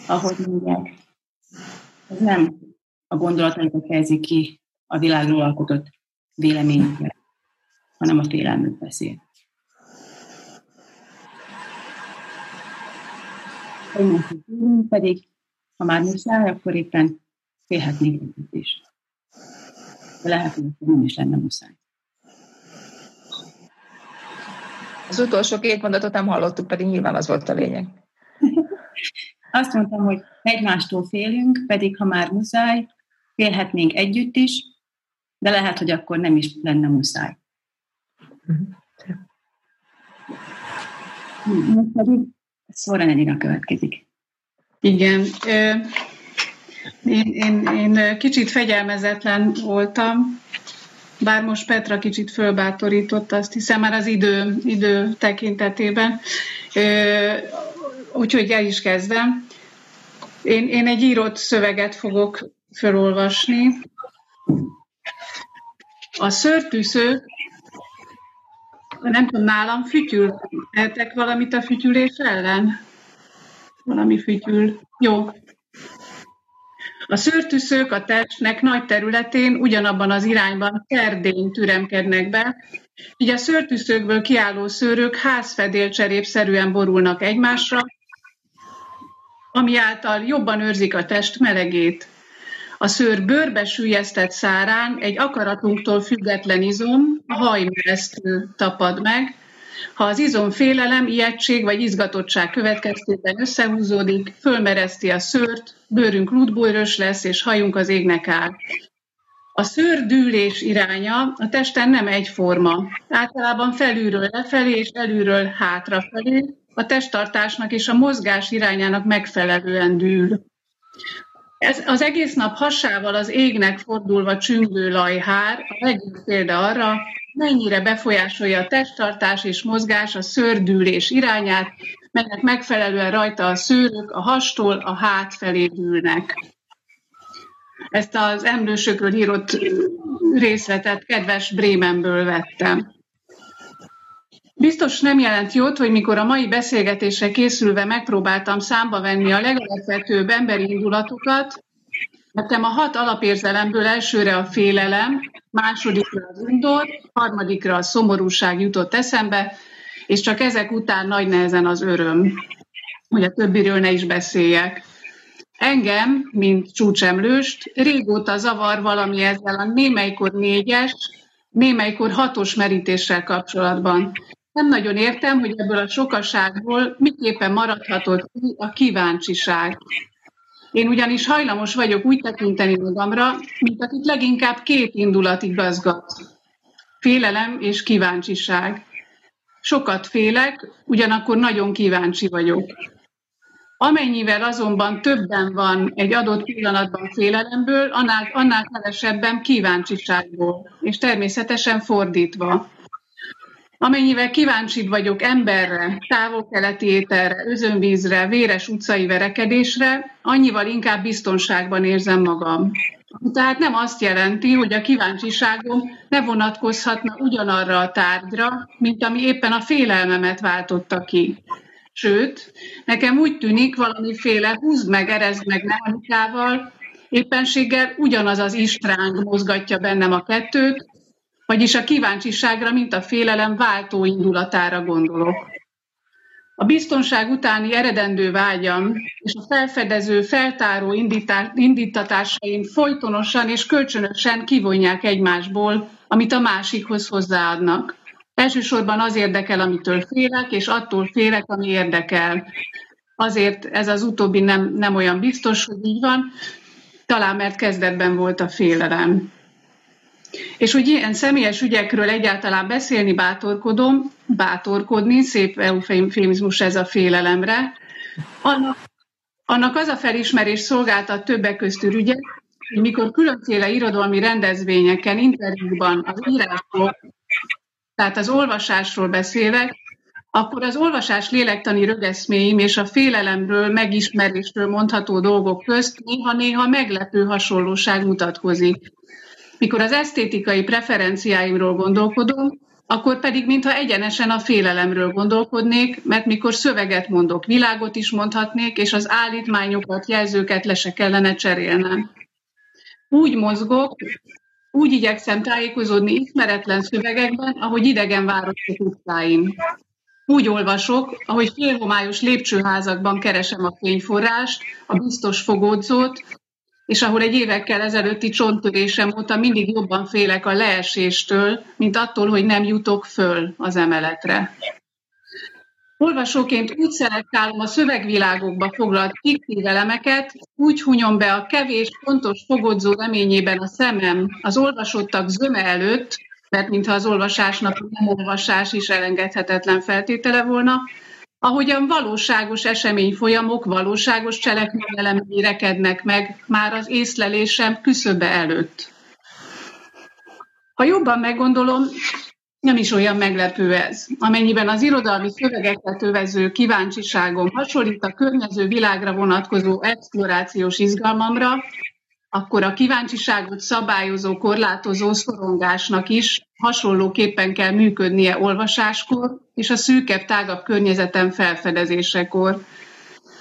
ahogy mondják, ez nem a gondolataikat fejezi ki, a világról alkotott véleményükre, hanem a félelmük beszél. pedig, ha már muszáj, akkor éppen félhetnénk együtt is. De lehet, hogy nem is lenne muszáj. Az utolsó két mondatot nem hallottuk, pedig nyilván az volt a lényeg. Azt mondtam, hogy egymástól félünk, pedig ha már muszáj, félhetnénk együtt is, de lehet, hogy akkor nem is lenne muszáj. Most pedig Szóra Edina következik. Igen. Én, én, én kicsit fegyelmezetlen voltam, bár most Petra kicsit fölbátorított, azt hiszem már az idő, idő tekintetében. Úgyhogy el is kezdem. Én, én egy írott szöveget fogok felolvasni, a szörtűsző, nem tudom, nálam fütyül. Tehetek valamit a fütyülés ellen? Valami fütyül. Jó. A szőrtűszők a testnek nagy területén ugyanabban az irányban kerdén türemkednek be, így a szőrtűszőkből kiálló szőrök házfedélcserépszerűen borulnak egymásra, ami által jobban őrzik a test melegét. A szőr bőrbe sűjesztett szárán egy akaratunktól független izom, a hajmeresztő tapad meg. Ha az izom félelem, ijegység vagy izgatottság következtében összehúzódik, fölmereszti a szőrt, bőrünk lútbújrös lesz, és hajunk az égnek áll. A szőr dűlés iránya a testen nem egyforma. Általában felülről lefelé és elülről hátrafelé, a testtartásnak és a mozgás irányának megfelelően dűl. Ez az egész nap hasával az égnek fordulva csüngő lajhár a legjobb példa arra, mennyire befolyásolja a testtartás és mozgás a szördülés irányát, melynek megfelelően rajta a szőrök a hastól a hát felé dűlnek. Ezt az emlősökről írott részletet kedves Brémenből vettem. Biztos nem jelent jót, hogy mikor a mai beszélgetésre készülve megpróbáltam számba venni a legalapvetőbb emberi indulatokat, nekem a hat alapérzelemből elsőre a félelem, másodikra az undor, harmadikra a szomorúság jutott eszembe, és csak ezek után nagy nehezen az öröm, hogy a többiről ne is beszéljek. Engem, mint csúcsemlőst, régóta zavar valami ezzel a némelykor négyes, némelykor hatos merítéssel kapcsolatban. Nem nagyon értem, hogy ebből a sokaságból miképpen maradhatott ki a kíváncsiság. Én ugyanis hajlamos vagyok úgy tekinteni magamra, mint akit leginkább két indulat igazgat. Félelem és kíváncsiság. Sokat félek, ugyanakkor nagyon kíváncsi vagyok. Amennyivel azonban többen van egy adott pillanatban félelemből, annál, annál kevesebben kíváncsiságból, és természetesen fordítva. Amennyivel kíváncsibb vagyok emberre, távol-keleti ételre, özönvízre, véres utcai verekedésre, annyival inkább biztonságban érzem magam. Tehát nem azt jelenti, hogy a kíváncsiságom ne vonatkozhatna ugyanarra a tárgyra, mint ami éppen a félelmemet váltotta ki. Sőt, nekem úgy tűnik valamiféle húzd meg, erezd meg mechanikával, éppenséggel ugyanaz az istráng mozgatja bennem a kettőt, vagyis a kíváncsiságra, mint a félelem váltó indulatára gondolok. A biztonság utáni eredendő vágyam és a felfedező, feltáró indítatásaim folytonosan és kölcsönösen kivonják egymásból, amit a másikhoz hozzáadnak. Elsősorban az érdekel, amitől félek, és attól félek, ami érdekel. Azért ez az utóbbi nem, nem olyan biztos, hogy így van, talán mert kezdetben volt a félelem. És hogy ilyen személyes ügyekről egyáltalán beszélni bátorkodom, bátorkodni, szép eufémizmus ez a félelemre, annak, annak az a felismerés szolgáltat többek közt ügyek, hogy mikor különféle irodalmi rendezvényeken, interjúkban, az írásról, tehát az olvasásról beszélek, akkor az olvasás lélektani rögeszméim és a félelemről, megismerésről mondható dolgok közt néha-néha meglepő hasonlóság mutatkozik. Mikor az esztétikai preferenciáimról gondolkodom, akkor pedig mintha egyenesen a félelemről gondolkodnék, mert mikor szöveget mondok, világot is mondhatnék, és az állítmányokat, jelzőket le se kellene cserélnem. Úgy mozgok, úgy igyekszem tájékozódni ismeretlen szövegekben, ahogy idegen városok utcáin. Úgy olvasok, ahogy félhomályos lépcsőházakban keresem a fényforrást, a biztos fogódzót, és ahol egy évekkel ezelőtti csonttörésem óta mindig jobban félek a leeséstől, mint attól, hogy nem jutok föl az emeletre. Olvasóként úgy szelektálom a szövegvilágokba foglalt fiktív elemeket, úgy hunyom be a kevés, pontos fogodzó reményében a szemem az olvasottak zöme előtt, mert mintha az olvasásnak a nem olvasás is elengedhetetlen feltétele volna, ahogyan valóságos esemény folyamok, valóságos cselekményelemei rekednek meg már az észlelésem küszöbe előtt. Ha jobban meggondolom, nem is olyan meglepő ez. Amennyiben az irodalmi szövegeket övező kíváncsiságom hasonlít a környező világra vonatkozó explorációs izgalmamra, akkor a kíváncsiságot szabályozó, korlátozó szorongásnak is hasonlóképpen kell működnie olvasáskor és a szűkebb, tágabb környezetem felfedezésekor.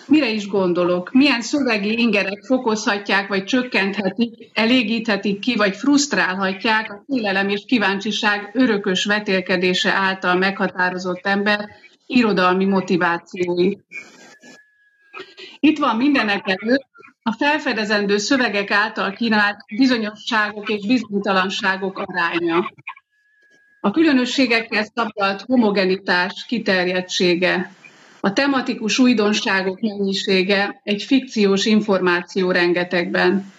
Mire is gondolok? Milyen szövegi ingerek fokozhatják, vagy csökkenthetik, elégíthetik ki, vagy frusztrálhatják a félelem és kíváncsiság örökös vetélkedése által meghatározott ember irodalmi motivációit. Itt van mindenek előtt a felfedezendő szövegek által kínált bizonyosságok és bizonytalanságok aránya. A különösségekkel szabdalt homogenitás kiterjedtsége, a tematikus újdonságok mennyisége egy fikciós információ rengetegben.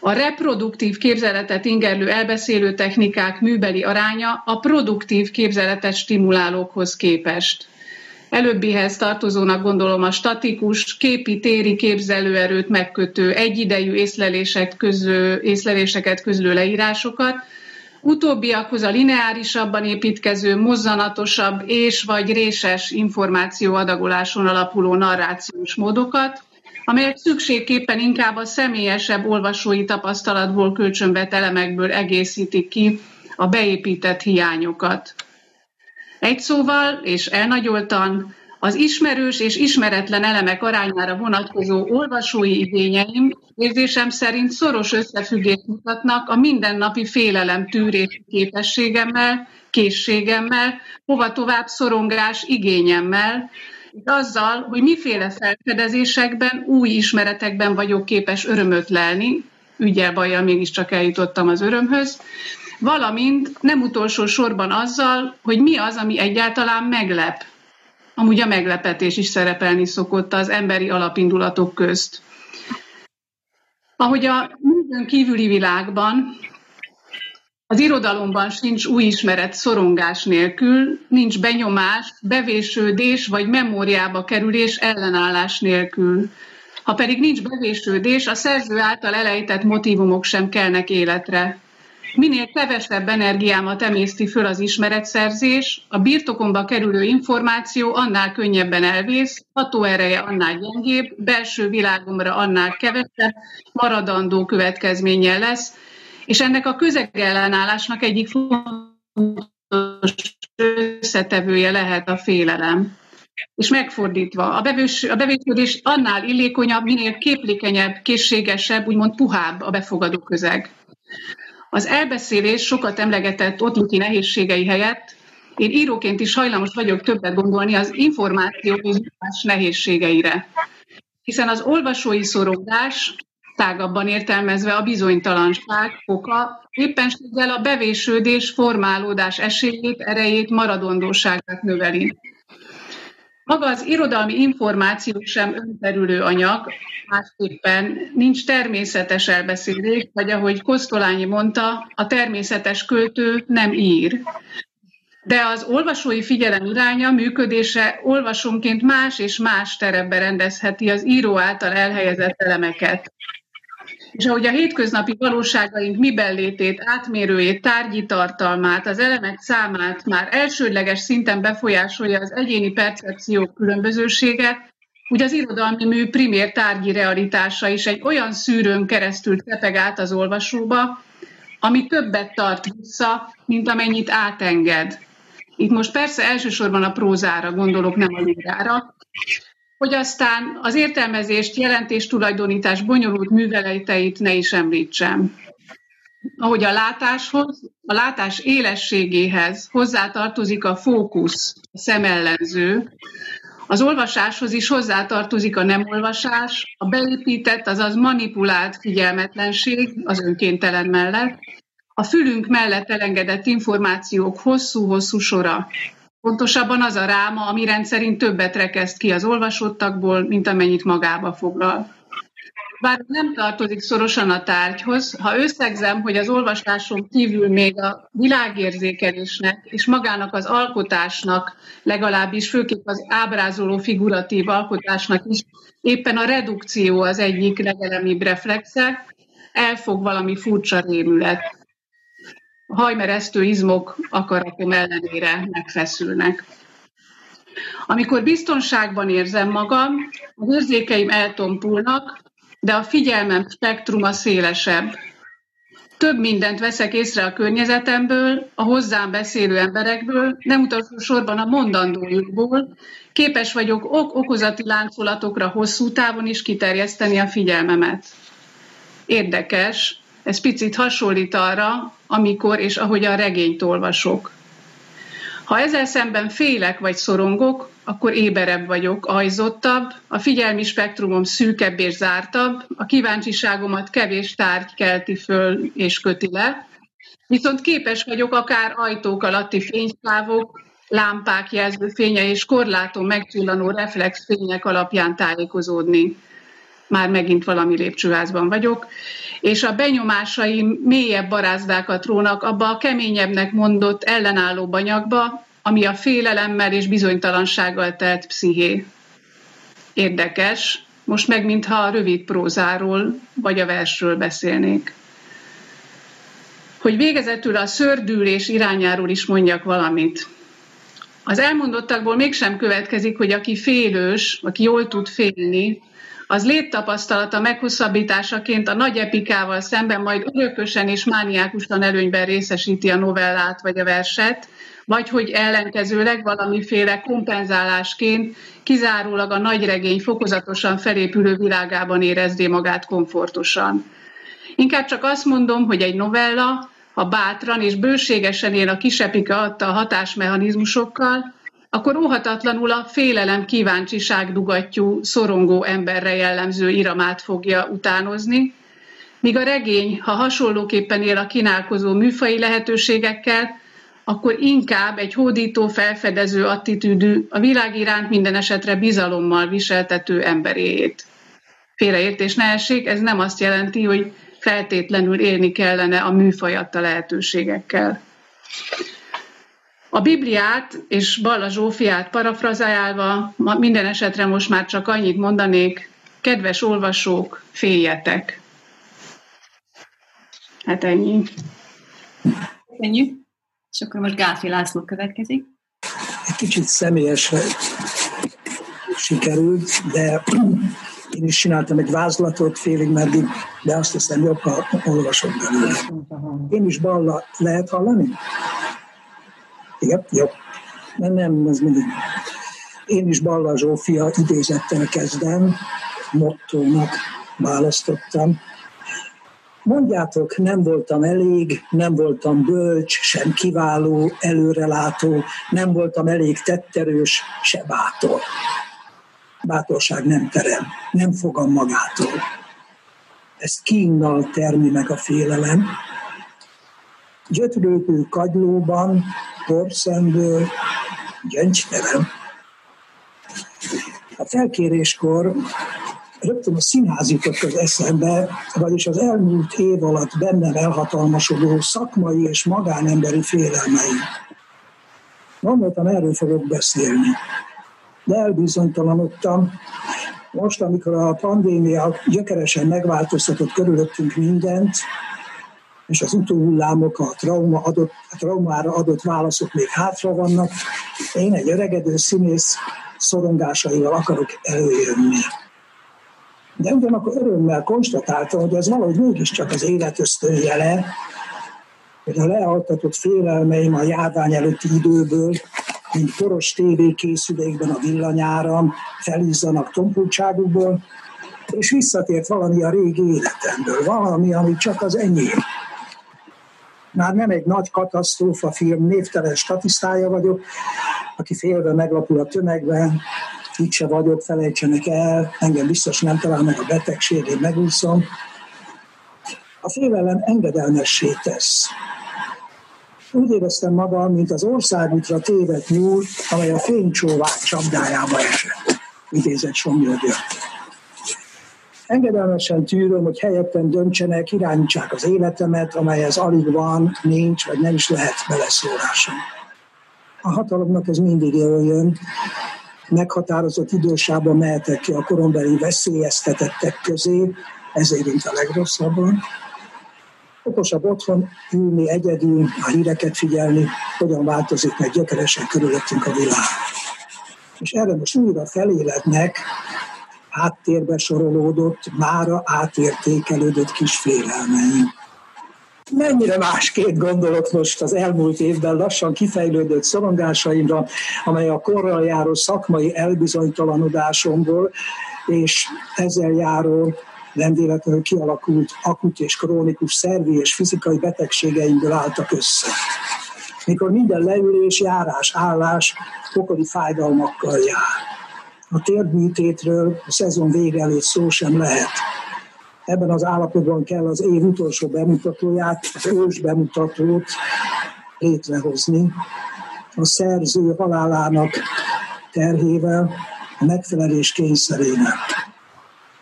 A reproduktív képzeletet ingerlő elbeszélő technikák műbeli aránya a produktív képzeletet stimulálókhoz képest. Előbbihez tartozónak gondolom a statikus, képi téri képzelőerőt megkötő egyidejű észlelések közül, észleléseket közlő leírásokat, utóbbiakhoz a lineárisabban építkező, mozzanatosabb és vagy réses információ adagoláson alapuló narrációs módokat, amelyek szükségképpen inkább a személyesebb olvasói tapasztalatból kölcsönvett elemekből egészítik ki a beépített hiányokat. Egy szóval, és elnagyoltan, az ismerős és ismeretlen elemek arányára vonatkozó olvasói igényeim érzésem szerint szoros összefüggést mutatnak a mindennapi félelem tűrés képességemmel, készségemmel, hova tovább szorongás igényemmel, és azzal, hogy miféle felfedezésekben, új ismeretekben vagyok képes örömöt lelni, ügyel bajjal mégiscsak eljutottam az örömhöz, valamint nem utolsó sorban azzal, hogy mi az, ami egyáltalán meglep. Amúgy a meglepetés is szerepelni szokott az emberi alapindulatok közt. Ahogy a minden kívüli világban, az irodalomban sincs új ismeret szorongás nélkül, nincs benyomás, bevésődés vagy memóriába kerülés ellenállás nélkül. Ha pedig nincs bevésődés, a szerző által elejtett motivumok sem kelnek életre. Minél kevesebb energiámat emészti föl az ismeretszerzés, a birtokomba kerülő információ annál könnyebben elvész, hatóereje annál gyengébb, belső világomra annál kevesebb, maradandó következménye lesz, és ennek a közegellenállásnak egyik fontos összetevője lehet a félelem. És megfordítva, a, bevős, a bevésődés annál illékonyabb, minél képlékenyebb, készségesebb, úgymond puhább a befogadó közeg. Az elbeszélés sokat emlegetett ottluti nehézségei helyett én íróként is hajlamos vagyok többet gondolni az információ más nehézségeire. Hiszen az olvasói szorongás, tágabban értelmezve a bizonytalanság oka, éppenséggel a bevésődés, formálódás esélyét, erejét, maradondóságát növeli. Maga az irodalmi információ sem önterülő anyag, másképpen nincs természetes elbeszélés, vagy ahogy Kosztolányi mondta, a természetes költő nem ír. De az olvasói figyelem iránya, működése olvasónként más és más terepbe rendezheti az író által elhelyezett elemeket. És ahogy a hétköznapi valóságaink miben létét, átmérőjét, tárgyi tartalmát, az elemek számát már elsődleges szinten befolyásolja az egyéni percepciók különbözősége, úgy az irodalmi mű primér tárgyi realitása is egy olyan szűrőn keresztül tepeg át az olvasóba, ami többet tart vissza, mint amennyit átenged. Itt most persze elsősorban a prózára gondolok, nem a lírára, hogy aztán az értelmezést, jelentéstulajdonítás bonyolult műveleteit ne is említsem. Ahogy a látáshoz, a látás élességéhez hozzátartozik a fókusz, a szemellenző, az olvasáshoz is hozzátartozik a nem olvasás, a beépített, azaz manipulált figyelmetlenség az önkéntelen mellett, a fülünk mellett elengedett információk hosszú-hosszú sora, Pontosabban az a ráma, ami rendszerint többet rekeszt ki az olvasottakból, mint amennyit magába foglal. Bár nem tartozik szorosan a tárgyhoz, ha összegzem, hogy az olvasáson kívül még a világérzékelésnek és magának az alkotásnak, legalábbis főképp az ábrázoló figuratív alkotásnak is éppen a redukció az egyik legelemibb reflexe, elfog valami furcsa rémület hajmeresztő izmok akaratom ellenére megfeszülnek. Amikor biztonságban érzem magam, az érzékeim eltompulnak, de a figyelmem spektruma szélesebb. Több mindent veszek észre a környezetemből, a hozzám beszélő emberekből, nem utolsó sorban a mondandójukból, képes vagyok ok-okozati láncolatokra hosszú távon is kiterjeszteni a figyelmemet. Érdekes, ez picit hasonlít arra, amikor és ahogy a regényt olvasok. Ha ezzel szemben félek vagy szorongok, akkor éberebb vagyok, ajzottabb, a figyelmi spektrumom szűkebb és zártabb, a kíváncsiságomat kevés tárgy kelti föl és köti le, viszont képes vagyok akár ajtók alatti fényszávok, lámpák jelző fénye és korláton megcsillanó reflex fények alapján tájékozódni. Már megint valami lépcsőházban vagyok és a benyomásaim mélyebb barázdákat rónak abba a keményebbnek mondott ellenálló banyagba, ami a félelemmel és bizonytalansággal telt psziché. Érdekes, most meg mintha a rövid prózáról vagy a versről beszélnék. Hogy végezetül a szördülés irányáról is mondjak valamit. Az elmondottakból mégsem következik, hogy aki félős, aki jól tud félni, az léttapasztalata meghosszabbításaként a nagy epikával szemben majd örökösen és mániákusan előnyben részesíti a novellát vagy a verset, vagy hogy ellenkezőleg valamiféle kompenzálásként kizárólag a nagyregény fokozatosan felépülő világában érezné magát komfortosan. Inkább csak azt mondom, hogy egy novella, ha bátran és bőségesen él a kisepike adta a hatásmechanizmusokkal, akkor óhatatlanul a félelem kíváncsiság dugattyú, szorongó emberre jellemző iramát fogja utánozni, míg a regény, ha hasonlóképpen él a kínálkozó műfai lehetőségekkel, akkor inkább egy hódító, felfedező attitűdű, a világ iránt minden esetre bizalommal viseltető emberéjét. Félreértés ne essék, ez nem azt jelenti, hogy feltétlenül élni kellene a műfaj adta lehetőségekkel. A Bibliát és Balla Zsófiát parafrazálva minden esetre most már csak annyit mondanék, kedves olvasók, féljetek. Hát ennyi. Ennyi. És akkor most Gáfi László következik. Egy kicsit személyesre sikerült, de én is csináltam egy vázlatot félig meddig, de azt hiszem jobb, ha olvasok belőle. Én is balla lehet hallani? Igen, jó. Nem, nem, ez mindig. Én is Balla Zsófia idézettel kezdem, mottónak választottam. Mondjátok, nem voltam elég, nem voltam bölcs, sem kiváló, előrelátó, nem voltam elég tetterős, se bátor. Bátorság nem terem, nem fogam magától. Ezt kínnal termi meg a félelem. Gyötrőkő kagylóban porszemből gyöngyterem. A felkéréskor rögtön a színház jutott az eszembe, vagyis az elmúlt év alatt bennem elhatalmasodó szakmai és magánemberi félelmei. Gondoltam, erről fogok beszélni. De elbizonytalanodtam. Most, amikor a pandémia gyökeresen megváltoztatott körülöttünk mindent, és az utóhullámok, a, trauma adott, a traumára adott válaszok még hátra vannak. Én egy öregedő színész szorongásaival akarok előjönni. De ugyanakkor örömmel konstatáltam, hogy ez valahogy mégiscsak az élet ösztönjele, hogy a lealtatott félelmeim a járvány előtti időből, mint poros tévékészülékben a villanyáram, felizzanak tompultságukból, és visszatért valami a régi életemből, valami, ami csak az enyém már nem egy nagy katasztrófa film, névtelen statisztája vagyok, aki félve meglapul a tömegben, itt se vagyok, felejtsenek el, engem biztos nem talál meg a betegség, én megúszom. A félelem engedelmessé tesz. Úgy éreztem magam, mint az országútra tévedt nyúl, amely a fénycsóvák csapdájába esett. Idézett Somjogya. Engedelmesen tűröm, hogy helyettem döntsenek, irányítsák az életemet, amelyhez alig van, nincs, vagy nem is lehet beleszólásom. A hatalomnak ez mindig jön. Meghatározott idősában mehetek ki a korombeli veszélyeztetettek közé, ez érint a legrosszabban. Okosabb otthon ülni egyedül, a híreket figyelni, hogyan változik meg gyökeresen körülöttünk a világ. És erre most újra felélednek, háttérbe sorolódott, mára átértékelődött kis félelmeim. Mennyire másképp gondolok most az elmúlt évben lassan kifejlődött szorongásaimra, amely a korral járó szakmai elbizonytalanodásomból és ezzel járó nem véletlenül kialakult akut és krónikus szervi és fizikai betegségeimből álltak össze. Mikor minden leülés, járás, állás pokoli fájdalmakkal jár a térbűtétről a szezon vége előtt szó sem lehet. Ebben az állapotban kell az év utolsó bemutatóját, az ős bemutatót létrehozni. A szerző halálának terhével, a megfelelés kényszerének.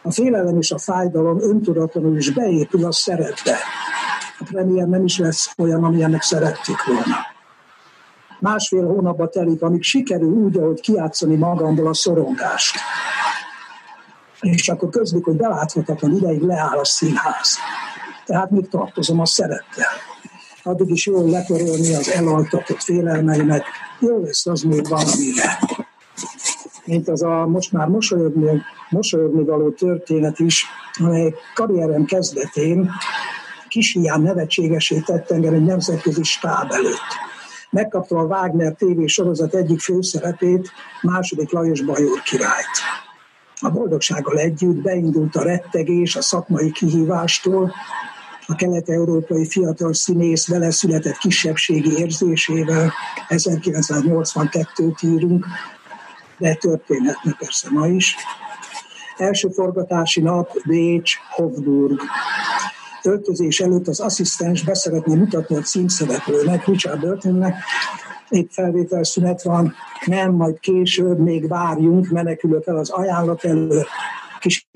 A félelem és a fájdalom öntudatlanul is beépül a szerepbe. A premier nem is lesz olyan, amilyennek szerettük volna másfél hónapba telik, amíg sikerül úgy, ahogy kiátszani magamból a szorongást. És akkor közlik, hogy beláthatatlan ideig leáll a színház. Tehát még tartozom a szerettel. Addig is jól letorolni az elaltatott félelmeimet, jó lesz az még valamire. Mint az a most már mosolyogni, mosolyogni való történet is, amely karrierem kezdetén kis hián nevetségesé tett engem egy nemzetközi stáb előtt megkapta a Wagner TV sorozat egyik főszerepét, második Lajos Bajor királyt. A boldogsággal együtt beindult a rettegés a szakmai kihívástól, a kelet-európai fiatal színész vele született kisebbségi érzésével, 1982-t írunk, de történhetne persze ma is. Első forgatási nap Bécs, Hofburg. Öltözés előtt az asszisztens beszeretné mutatni a címszereplőnek, Richard Burtonnek, épp felvételszünet van, nem, majd később még várjunk, menekülök el az ajánlat elő, kis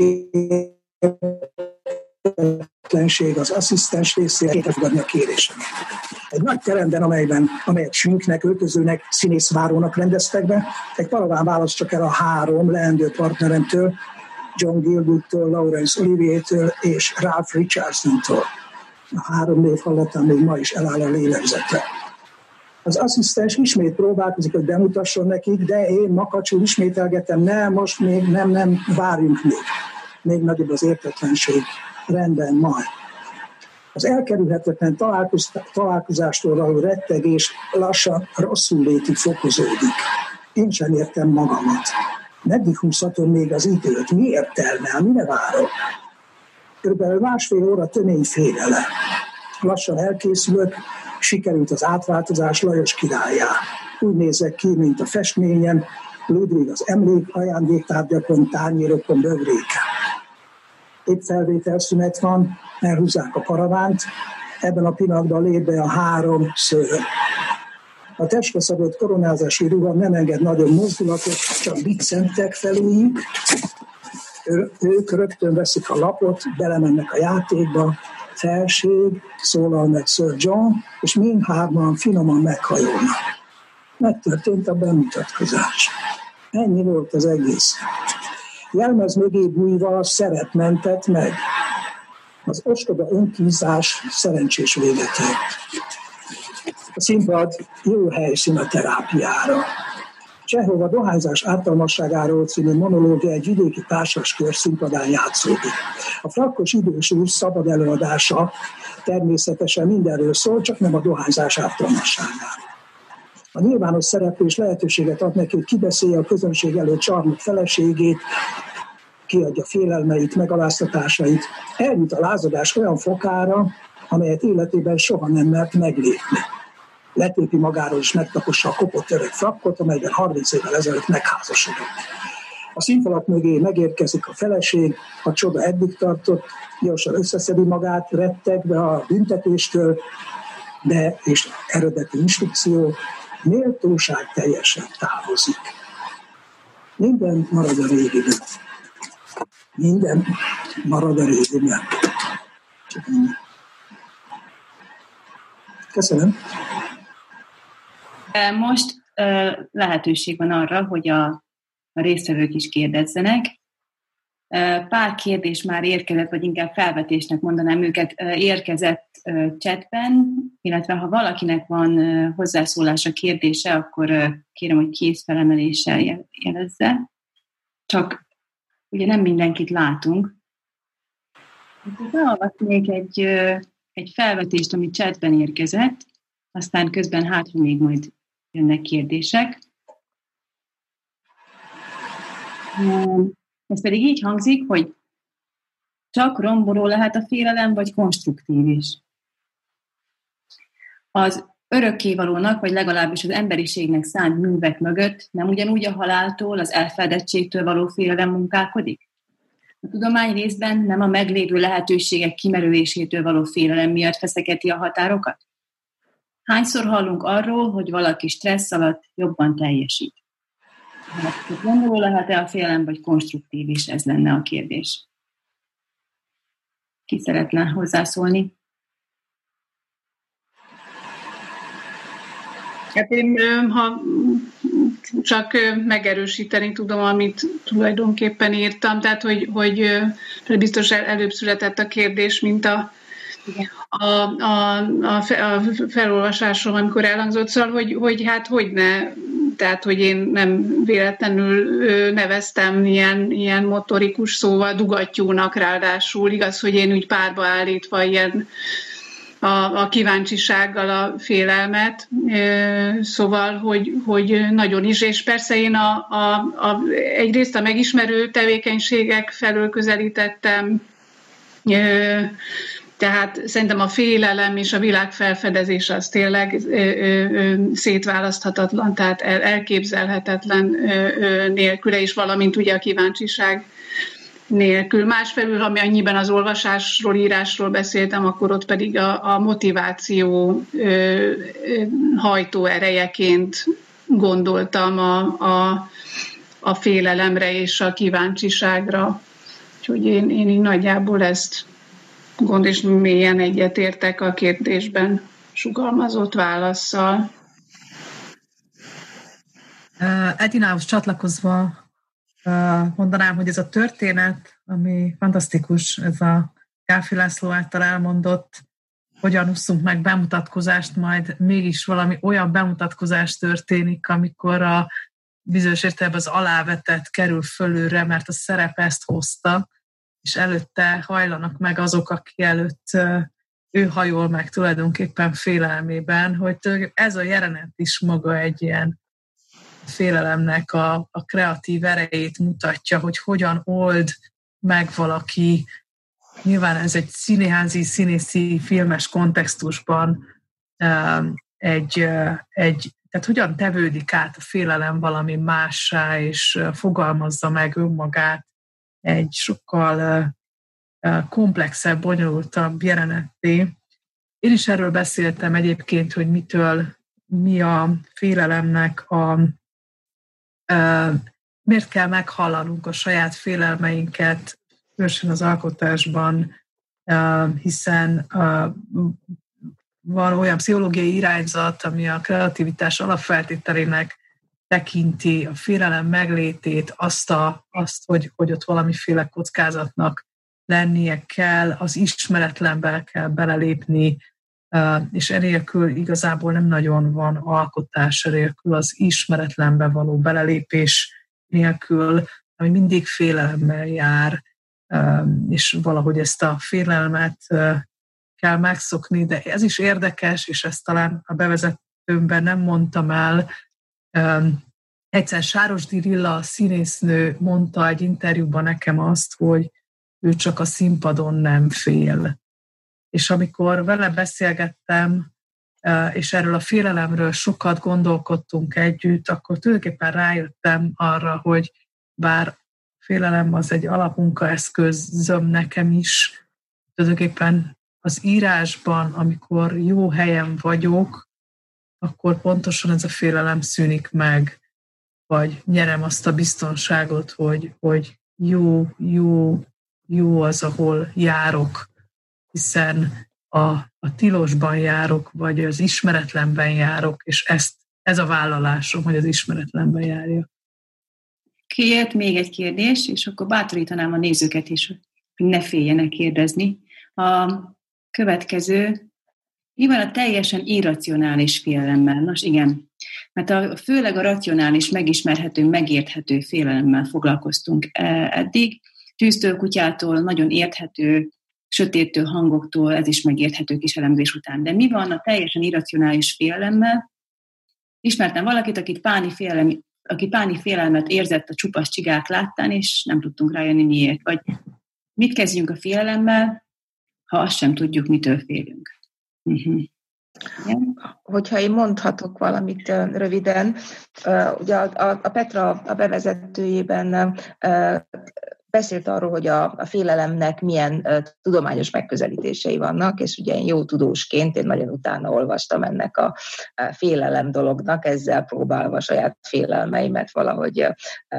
az asszisztens részére fogadni a kérésemet. Egy nagy teremben, amelyben, amelyet sünknek, öltözőnek, színészvárónak rendeztek be, egy paraván választ csak el a három leendő partneremtől, John Gilgoodtól, Lawrence Olivier-től és Ralph Richardson-tól. A három név hallatán még ma is eláll a lélegzete. Az asszisztens ismét próbálkozik, hogy bemutasson nekik, de én makacsul ismételgetem, nem, most még nem, nem, várjunk még. Még nagyobb az értetlenség. Rendben, majd. Az elkerülhetetlen találkozástól való rettegés lassan rosszul létig fokozódik. Én sem értem magamat. Meddig húzhatom még az időt? Mi értelme? Mire várok? Körülbelül másfél óra tömény félele. Lassan elkészülök, sikerült az átváltozás Lajos királyá. Úgy nézek ki, mint a festményen, Ludwig az emlék ajándéktárgyakon, tányérokon, bögréken. Épp felvételszünet van, elhúzzák a paravánt, ebben a pillanatban lép be a három szőr. A testre szabott koronázási ruha nem enged nagyobb mozdulatot, csak biccentek feléjük. Ők rögtön veszik a lapot, belemennek a játékba, felség, szólal meg Sir John, és mindhárman finoman meghajolnak. Megtörtént a bemutatkozás. Ennyi volt az egész. Jelmez mögé bújva szeret mentett meg. Az ostoba önkízás szerencsés véget ért. A színpad jó helyszín a terápiára. Csehov a dohányzás ártalmasságáról című monológia egy vidéki kör színpadán játszódik. A frakkos idős úr szabad előadása természetesen mindenről szól, csak nem a dohányzás ártalmasságáról. A nyilvános szereplés lehetőséget ad neki, hogy kibeszélje a közönség előtt csarnok feleségét, kiadja félelmeit, megaláztatásait, eljut a lázadás olyan fokára, amelyet életében soha nem mert meglépni letépi magáról és megtapossa a kopott öreg frakkot, amelyben 30 évvel ezelőtt megházasodott. A színfalak mögé megérkezik a feleség, a csoda eddig tartott, gyorsan összeszedi magát, rettegve a büntetéstől, de és eredeti instrukció, méltóság teljesen távozik. Minden marad a régiben. Minden marad a régiben. Köszönöm. Most lehetőség van arra, hogy a, résztvevők is kérdezzenek. Pár kérdés már érkezett, vagy inkább felvetésnek mondanám őket, érkezett chatben, illetve ha valakinek van hozzászólása, kérdése, akkor kérem, hogy kész felemeléssel jelezze. Csak ugye nem mindenkit látunk. Beolvasnék egy, egy felvetést, ami chatben érkezett, aztán közben hát, még majd jönnek kérdések. Ez pedig így hangzik, hogy csak romboló lehet a félelem, vagy konstruktív is. Az örökkévalónak, vagy legalábbis az emberiségnek szánt művek mögött nem ugyanúgy a haláltól, az elfedettségtől való félelem munkálkodik? A tudomány részben nem a meglévő lehetőségek kimerülésétől való félelem miatt feszegeti a határokat? Hányszor hallunk arról, hogy valaki stressz alatt jobban teljesít? Hát, gondoló lehet-e a félelem, vagy konstruktív is? Ez lenne a kérdés. Ki szeretne hozzászólni? Hát én, ha csak megerősíteni tudom, amit tulajdonképpen írtam, tehát hogy, hogy biztos előbb született a kérdés, mint a, a, a, a, a felolvasásom, amikor elhangzott, szóval, hogy, hogy hát hogy ne, tehát hogy én nem véletlenül neveztem ilyen, ilyen motorikus szóval dugattyúnak ráadásul, igaz, hogy én úgy párba állítva ilyen a, a kíváncsisággal a félelmet, szóval, hogy, hogy nagyon is, és persze én a, a, a, egyrészt a megismerő tevékenységek felől közelítettem, tehát szerintem a félelem és a világ felfedezése az tényleg ö, ö, szétválaszthatatlan, tehát el, elképzelhetetlen ö, nélküle is, valamint ugye a kíváncsiság nélkül. Másfelül, ami annyiben az olvasásról, írásról beszéltem, akkor ott pedig a, a motiváció ö, ö, hajtó erejeként gondoltam a, a, a félelemre és a kíváncsiságra. Úgyhogy én, én így nagyjából ezt gond és mélyen egyetértek a kérdésben sugalmazott válaszsal. Edinához csatlakozva mondanám, hogy ez a történet, ami fantasztikus, ez a Káfi László által elmondott, hogyan úszunk meg bemutatkozást, majd mégis valami olyan bemutatkozás történik, amikor a bizonyos értelemben az alávetett kerül fölülre, mert a szerep ezt hozta, és előtte hajlanak meg azok, aki előtt ő hajol meg tulajdonképpen félelmében, hogy ez a jelenet is maga egy ilyen félelemnek a, a kreatív erejét mutatja, hogy hogyan old meg valaki, nyilván ez egy színéházi, színészi, filmes kontextusban egy, egy, tehát hogyan tevődik át a félelem valami mássá, és fogalmazza meg önmagát egy sokkal komplexebb, bonyolultabb jelenetté. Én is erről beszéltem egyébként, hogy mitől mi a félelemnek a miért kell meghallanunk a saját félelmeinket, különösen az alkotásban, hiszen van olyan pszichológiai irányzat, ami a kreativitás alapfeltételének tekinti a félelem meglétét, azt, a, azt hogy, hogy ott valamiféle kockázatnak lennie kell, az ismeretlenbe kell belelépni, és enélkül igazából nem nagyon van alkotás, enélkül az ismeretlenbe való belelépés nélkül, ami mindig félelemmel jár, és valahogy ezt a félelmet kell megszokni, de ez is érdekes, és ezt talán a bevezetőmben nem mondtam el, Egyszer Sáros Dirilla, színésznő mondta egy interjúban nekem azt, hogy ő csak a színpadon nem fél. És amikor vele beszélgettem, és erről a félelemről sokat gondolkodtunk együtt, akkor tulajdonképpen rájöttem arra, hogy bár félelem az egy alapmunkaeszközöm nekem is, tulajdonképpen az írásban, amikor jó helyen vagyok, akkor pontosan ez a félelem szűnik meg, vagy nyerem azt a biztonságot, hogy, hogy jó, jó, jó az, ahol járok, hiszen a, a tilosban járok, vagy az ismeretlenben járok, és ezt, ez a vállalásom, hogy az ismeretlenben járja. Kért még egy kérdés, és akkor bátorítanám a nézőket is, hogy ne féljenek kérdezni. A következő mi van a teljesen irracionális félelemmel? Nos igen, mert a, főleg a racionális, megismerhető, megérthető félelemmel foglalkoztunk e, eddig. Tűztől, nagyon érthető, sötéttől hangoktól, ez is megérthető kis elemzés után. De mi van a teljesen irracionális félelemmel? Ismertem valakit, akit páni félelem, aki páni félelmet érzett a csupasz csigát láttán, és nem tudtunk rájönni miért. Vagy mit kezdjünk a félelemmel, ha azt sem tudjuk, mitől félünk. Uh-huh. Hogyha én mondhatok valamit röviden, ugye a, Petra a bevezetőjében beszélt arról, hogy a, a félelemnek milyen tudományos megközelítései vannak, és ugye én jó tudósként én nagyon utána olvastam ennek a, a félelem dolognak, ezzel próbálva saját félelmeimet valahogy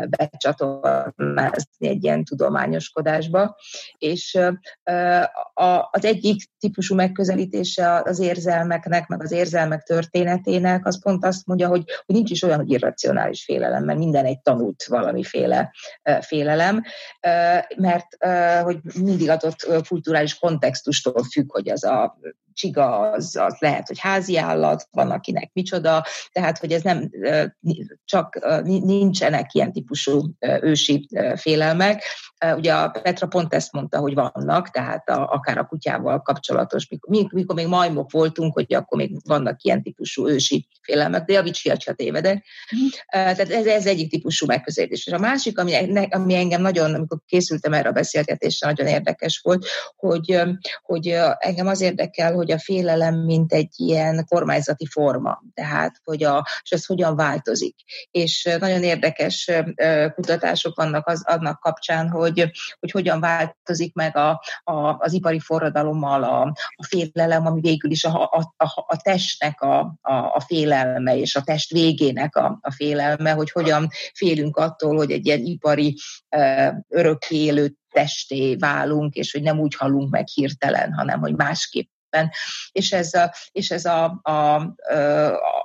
becsatornázni egy ilyen tudományoskodásba. És a, az egyik típusú megközelítése az érzelmeknek, meg az érzelmek történetének, az pont azt mondja, hogy, hogy nincs is olyan, hogy irracionális félelem, mert minden egy tanult valamiféle félelem mert hogy mindig adott kulturális kontextustól függ, hogy az a csiga az, az lehet, hogy házi állat, van akinek micsoda, tehát hogy ez nem csak nincsenek ilyen típusú ősi félelmek. Ugye a Petra pont ezt mondta, hogy vannak, tehát a, akár a kutyával kapcsolatos, mikor, mikor még majmok voltunk, hogy akkor még vannak ilyen típusú ősi félelmek, de javíts ki, ha tévedek. Mm. Tehát ez, ez egyik típusú megközelítés. És a másik, ami, ami engem nagyon, amikor készültem erre a beszélgetésre, nagyon érdekes volt, hogy, hogy engem az érdekel, hogy a félelem, mint egy ilyen kormányzati forma, tehát hogy a, és ez hogyan változik. És nagyon érdekes kutatások vannak az, annak kapcsán, hogy, hogy hogyan változik meg a, a, az ipari forradalommal a, a félelem, ami végül is a, a, a, a testnek a, a, a félelme, és a test végének a, a félelme, hogy hogyan félünk attól, hogy egy ilyen ipari örökélő testé válunk, és hogy nem úgy halunk meg hirtelen, hanem hogy másképp és ez, a, és ez a, a,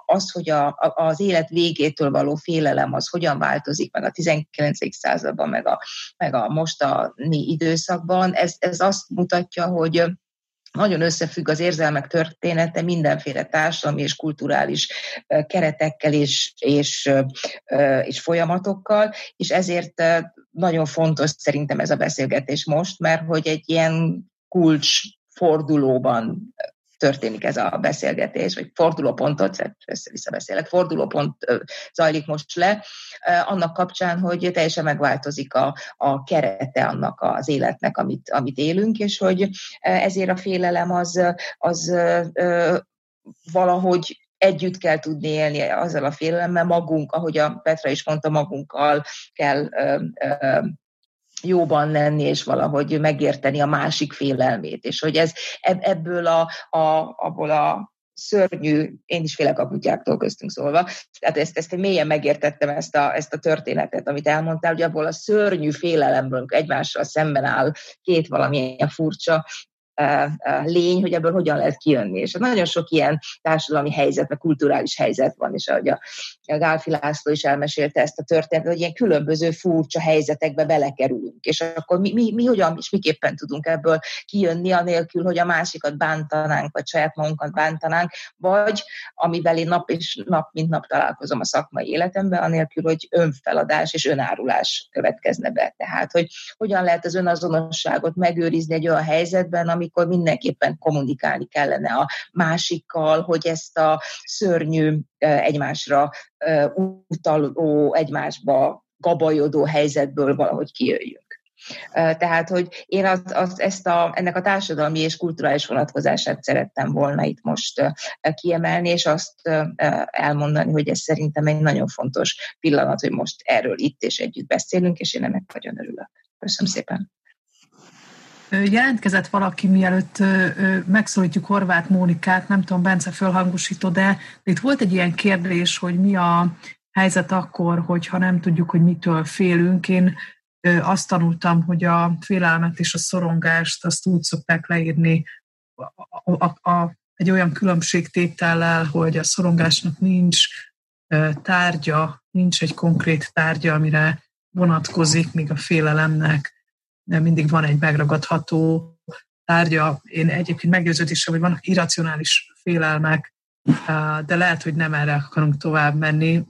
az, hogy a, az élet végétől való félelem az hogyan változik meg a 19. században, meg a, meg a mostani időszakban, ez, ez azt mutatja, hogy nagyon összefügg az érzelmek története mindenféle társadalmi és kulturális keretekkel és, és, és folyamatokkal, és ezért nagyon fontos szerintem ez a beszélgetés most, mert hogy egy ilyen kulcs fordulóban történik ez a beszélgetés, vagy fordulópontot, össze-vissza beszélek, fordulópont zajlik most le, annak kapcsán, hogy teljesen megváltozik a, a kerete annak az életnek, amit, amit élünk, és hogy ezért a félelem az, az valahogy együtt kell tudni élni azzal a félelemmel, magunk, ahogy a Petra is mondta, magunkkal kell jóban lenni, és valahogy megérteni a másik félelmét, és hogy ez ebből a, a, abból a szörnyű, én is félek a kutyáktól köztünk szólva, tehát ezt, ezt én mélyen megértettem ezt a, ezt a történetet, amit elmondtál, hogy abból a szörnyű félelemből egymással szemben áll két valamilyen furcsa lény, hogy ebből hogyan lehet kijönni. És nagyon sok ilyen társadalmi helyzet, meg kulturális helyzet van, és ahogy a, a Gálfi László is elmesélte ezt a történetet, hogy ilyen különböző furcsa helyzetekbe belekerülünk, és akkor mi, mi, mi hogyan és miképpen tudunk ebből kijönni, anélkül, hogy a másikat bántanánk, vagy saját magunkat bántanánk, vagy amivel én nap és nap, mint nap találkozom a szakmai életemben, anélkül, hogy önfeladás és önárulás következne be. Tehát, hogy hogyan lehet az önazonosságot megőrizni egy olyan helyzetben, ami amikor mindenképpen kommunikálni kellene a másikkal, hogy ezt a szörnyű egymásra utaló, egymásba gabajodó helyzetből valahogy kijöjjünk. Tehát, hogy én az, az, ezt a, ennek a társadalmi és kulturális vonatkozását szerettem volna itt most kiemelni, és azt elmondani, hogy ez szerintem egy nagyon fontos pillanat, hogy most erről itt és együtt beszélünk, és én ennek nagyon örülök. Köszönöm szépen. Jelentkezett valaki, mielőtt megszólítjuk Horváth Mónikát, nem tudom, Bence fölhangosító, de itt volt egy ilyen kérdés, hogy mi a helyzet akkor, hogyha nem tudjuk, hogy mitől félünk. Én azt tanultam, hogy a félelmet és a szorongást azt úgy szokták leírni a, a, a, egy olyan különbségtétellel, hogy a szorongásnak nincs tárgya, nincs egy konkrét tárgya, amire vonatkozik, míg a félelemnek mindig van egy megragadható tárgya. Én egyébként meggyőződésem, hogy vannak irracionális félelmek, de lehet, hogy nem erre akarunk tovább menni.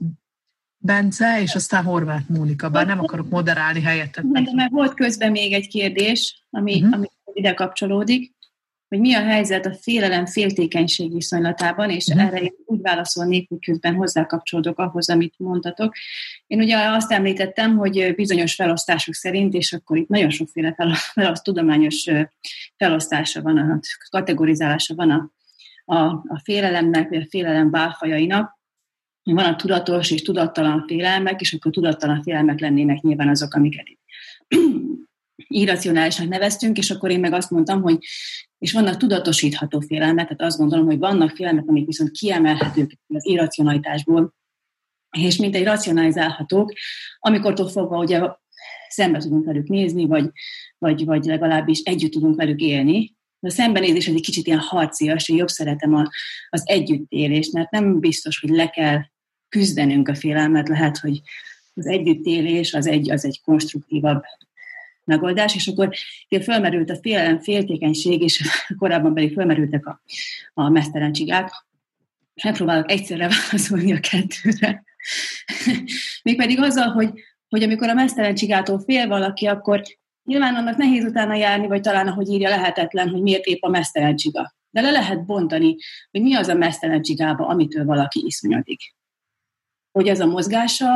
Bence, és aztán Horváth Mónika, bár nem akarok moderálni helyettet. De mert volt közben még egy kérdés, ami, uh-huh. ami ide kapcsolódik hogy mi a helyzet a félelem-féltékenység viszonylatában, és mm. erre én úgy válaszolnék, hogy közben hozzákapcsolódok ahhoz, amit mondtatok. Én ugye azt említettem, hogy bizonyos felosztások szerint, és akkor itt nagyon sokféle felosztás, tudományos felosztása van, a kategorizálása van a, a, a félelemnek, vagy a félelem bálfajainak, van a tudatos és tudattalan félelmek, és akkor tudattalan félelmek lennének nyilván azok, amiket irracionálisnak neveztünk, és akkor én meg azt mondtam, hogy és vannak tudatosítható félelmek, tehát azt gondolom, hogy vannak félelmek, amik viszont kiemelhetők az irracionalitásból, és mint egy racionalizálhatók, amikor fogva ugye szembe tudunk velük nézni, vagy, vagy, vagy legalábbis együtt tudunk velük élni. A szembenézés egy kicsit ilyen harcias, én jobb szeretem a, az együttélést, mert nem biztos, hogy le kell küzdenünk a félelmet, lehet, hogy az együttélés az egy, az egy konstruktívabb megoldás, és akkor fölmerült a félelem, féltékenység, és korábban pedig fölmerültek a, a mesztelen csigák. Megpróbálok egyszerre válaszolni a kettőre. Mégpedig azzal, hogy, hogy amikor a mesztelen csigától fél valaki, akkor nyilván annak nehéz utána járni, vagy talán, ahogy írja, lehetetlen, hogy miért épp a mesztelen csiga. De le lehet bontani, hogy mi az a mesztelen csigába, amitől valaki iszonyodik. Hogy az a mozgása,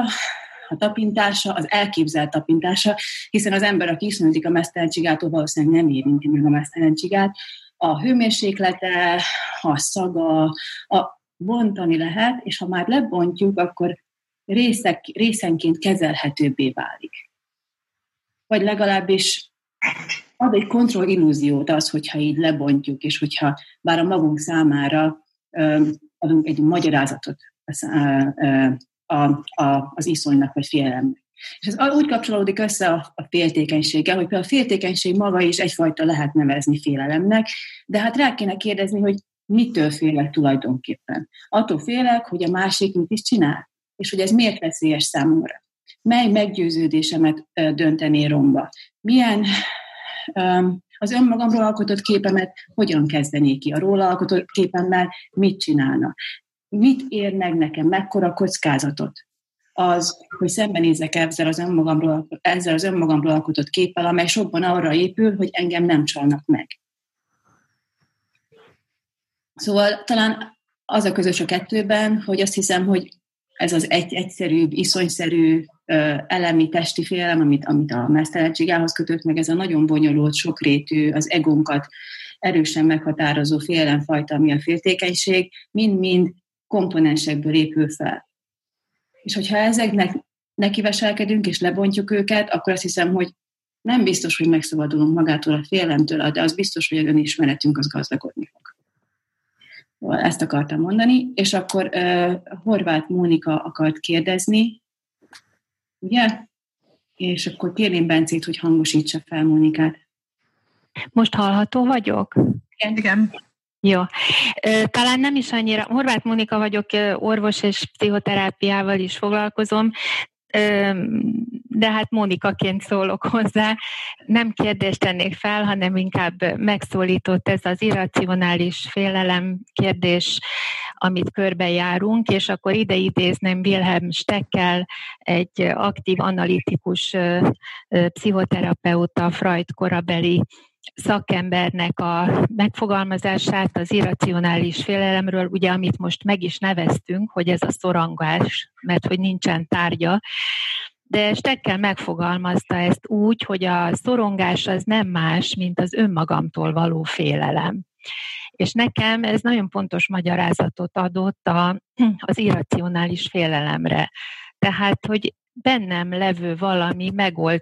a tapintása, az elképzelt tapintása, hiszen az ember, aki iszonyodik a mesztelen csigától, valószínűleg nem érinti meg a mesztelen csigát. A hőmérséklete, a szaga, a bontani lehet, és ha már lebontjuk, akkor részek, részenként kezelhetőbbé válik. Vagy legalábbis ad egy kontrollillúziót az, hogyha így lebontjuk, és hogyha bár a magunk számára adunk egy magyarázatot a, a, az iszonynak vagy félelemnek. És ez úgy kapcsolódik össze a, a féltékenységgel, hogy például a féltékenység maga is egyfajta lehet nevezni félelemnek, de hát rá kéne kérdezni, hogy mitől félek tulajdonképpen. Attól félek, hogy a másik mit is csinál, és hogy ez miért veszélyes számomra. Mely meggyőződésemet döntené romba? Milyen az önmagamról alkotott képemet hogyan kezdené ki? A róla alkotott képemmel mit csinálna? Mit ér meg nekem? Mekkora kockázatot? Az, hogy szembenézek ezzel az önmagamról, ezzel az önmagamról alkotott képpel, amely sokban arra épül, hogy engem nem csalnak meg. Szóval talán az a közös a kettőben, hogy azt hiszem, hogy ez az egy, egyszerűbb, iszonyszerű elemi testi félelem, amit, amit a mesztelenségához kötött, meg ez a nagyon bonyolult, sokrétű, az egónkat erősen meghatározó félelemfajta, ami a féltékenység, mind-mind komponensekből épül fel. És hogyha ezeknek nekiveselkedünk és lebontjuk őket, akkor azt hiszem, hogy nem biztos, hogy megszabadulunk magától a félelemtől, de az biztos, hogy a önismeretünk az gazdagodni fog. Ezt akartam mondani, és akkor uh, Horváth Mónika akart kérdezni, ugye? És akkor kérném Bencét, hogy hangosítsa fel Mónikát. Most hallható vagyok? Igen. Igen. Jó. Talán nem is annyira, Horváth Mónika vagyok, orvos és pszichoterápiával is foglalkozom, de hát Mónikaként szólok hozzá. Nem kérdést tennék fel, hanem inkább megszólított ez az irracionális félelem kérdés, amit körbejárunk, és akkor ide idézném Wilhelm Steckel, egy aktív analitikus pszichoterapeuta, Freud korabeli szakembernek a megfogalmazását az irracionális félelemről, ugye amit most meg is neveztünk, hogy ez a szorongás, mert hogy nincsen tárgya, de Stekkel megfogalmazta ezt úgy, hogy a szorongás az nem más, mint az önmagamtól való félelem. És nekem ez nagyon pontos magyarázatot adott a, az irracionális félelemre. Tehát, hogy bennem levő valami megold,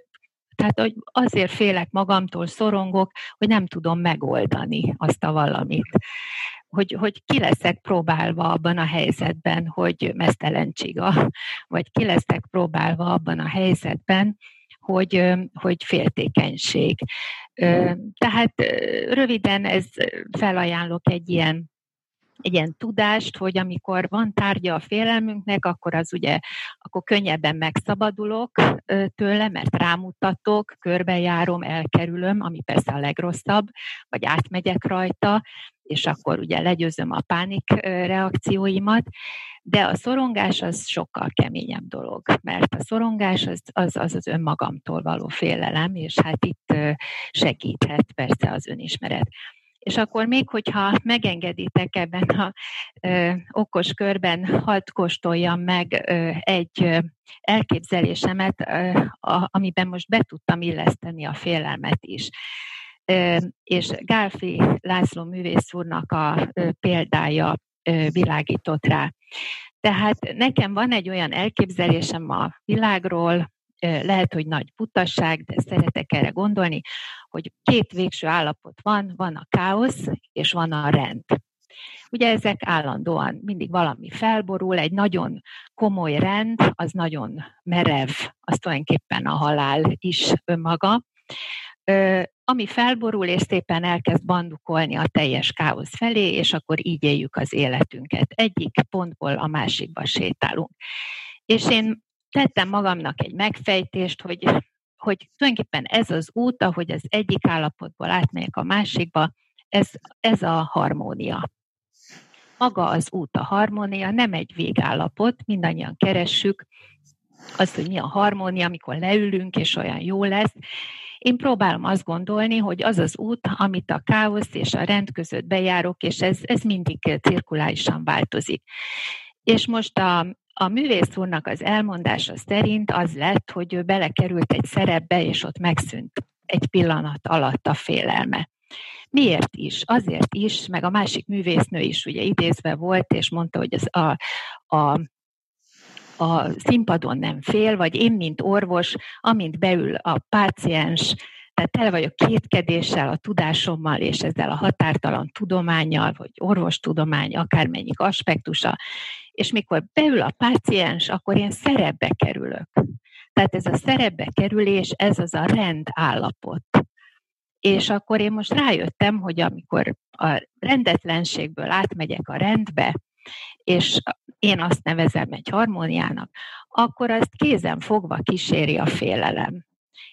tehát hogy azért félek magamtól, szorongok, hogy nem tudom megoldani azt a valamit. Hogy, hogy ki leszek próbálva abban a helyzetben, hogy mesztelen csiga, vagy ki leszek próbálva abban a helyzetben, hogy, hogy féltékenység. Tehát röviden ez felajánlok egy ilyen egy ilyen tudást, hogy amikor van tárgya a félelmünknek, akkor az ugye, akkor könnyebben megszabadulok tőle, mert rámutatok, körbejárom, elkerülöm, ami persze a legrosszabb, vagy átmegyek rajta, és akkor ugye legyőzöm a pánik reakcióimat, de a szorongás az sokkal keményebb dolog, mert a szorongás az az, az, az önmagamtól való félelem, és hát itt segíthet persze az önismeret. És akkor még, hogyha megengeditek ebben a ö, okos körben, hadd kóstoljam meg ö, egy ö, elképzelésemet, ö, a, amiben most be tudtam illeszteni a félelmet is. Ö, és Gálfi László művész úrnak a ö, példája ö, világított rá. Tehát nekem van egy olyan elképzelésem a világról, lehet, hogy nagy butasság, de szeretek erre gondolni, hogy két végső állapot van, van a káosz és van a rend. Ugye ezek állandóan mindig valami felborul, egy nagyon komoly rend, az nagyon merev, az tulajdonképpen a halál is önmaga. Ami felborul, és szépen elkezd bandukolni a teljes káosz felé, és akkor így éljük az életünket. Egyik pontból a másikba sétálunk. És én tettem magamnak egy megfejtést, hogy hogy tulajdonképpen ez az út, ahogy az egyik állapotból átmegyek a másikba, ez, ez a harmónia. Maga az út a harmónia, nem egy végállapot, mindannyian keressük azt, hogy mi a harmónia, amikor leülünk, és olyan jó lesz. Én próbálom azt gondolni, hogy az az út, amit a káosz és a rend között bejárok, és ez, ez mindig cirkulálisan változik. És most a, a művész úrnak az elmondása szerint az lett, hogy ő belekerült egy szerepbe, és ott megszűnt egy pillanat alatt a félelme. Miért is? Azért is, meg a másik művésznő is ugye idézve volt, és mondta, hogy az a, a a színpadon nem fél, vagy én, mint orvos, amint beül a páciens, tehát tele vagyok kétkedéssel, a tudásommal és ezzel a határtalan tudományjal, vagy orvostudomány, akármennyik aspektusa, és mikor beül a páciens, akkor én szerepbe kerülök. Tehát ez a szerepbe kerülés, ez az a rend állapot. És akkor én most rájöttem, hogy amikor a rendetlenségből átmegyek a rendbe, és én azt nevezem egy harmóniának, akkor azt kézen fogva kíséri a félelem.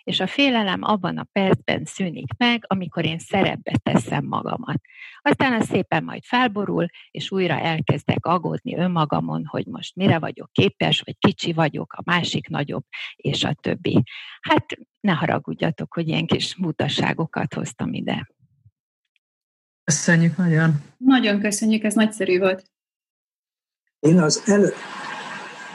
És a félelem abban a percben szűnik meg, amikor én szerepbe teszem magamat. Aztán az szépen majd felborul, és újra elkezdek aggódni önmagamon, hogy most mire vagyok képes, vagy kicsi vagyok, a másik nagyobb, és a többi. Hát ne haragudjatok, hogy ilyen kis mutasságokat hoztam ide. Köszönjük nagyon. Nagyon köszönjük, ez nagyszerű volt. Én az elő,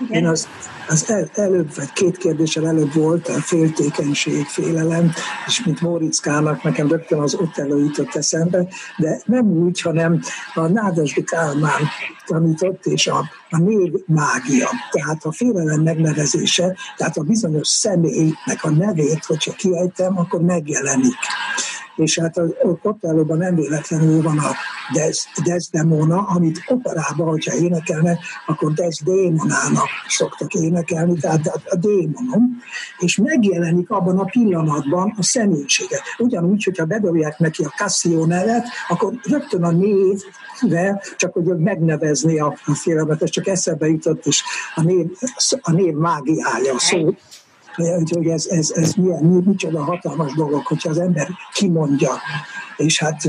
én az, az el, előbb, vagy két kérdéssel előbb volt a féltékenység, félelem, és mint Móriczkának nekem rögtön az ott jutott eszembe, de nem úgy, hanem a Nádasdi Kálmán tanított, és a, a név mágia, tehát a félelem megnevezése, tehát a bizonyos személynek a nevét, hogyha kiejtem, akkor megjelenik és hát ott előbb nem véletlenül van a Des, Desdemona, amit operában, hogyha énekelnek, akkor Desdemonának szoktak énekelni, tehát a, a démonom, és megjelenik abban a pillanatban a személyisége. Ugyanúgy, hogyha bedobják neki a Cassio nevet, akkor rögtön a név de csak hogy megnevezni a, a filmet, ez csak eszembe jutott, és a név, a név mágiája, a szó, hogy ez, ez, ez milyen, micsoda hatalmas dolog, hogyha az ember kimondja. És hát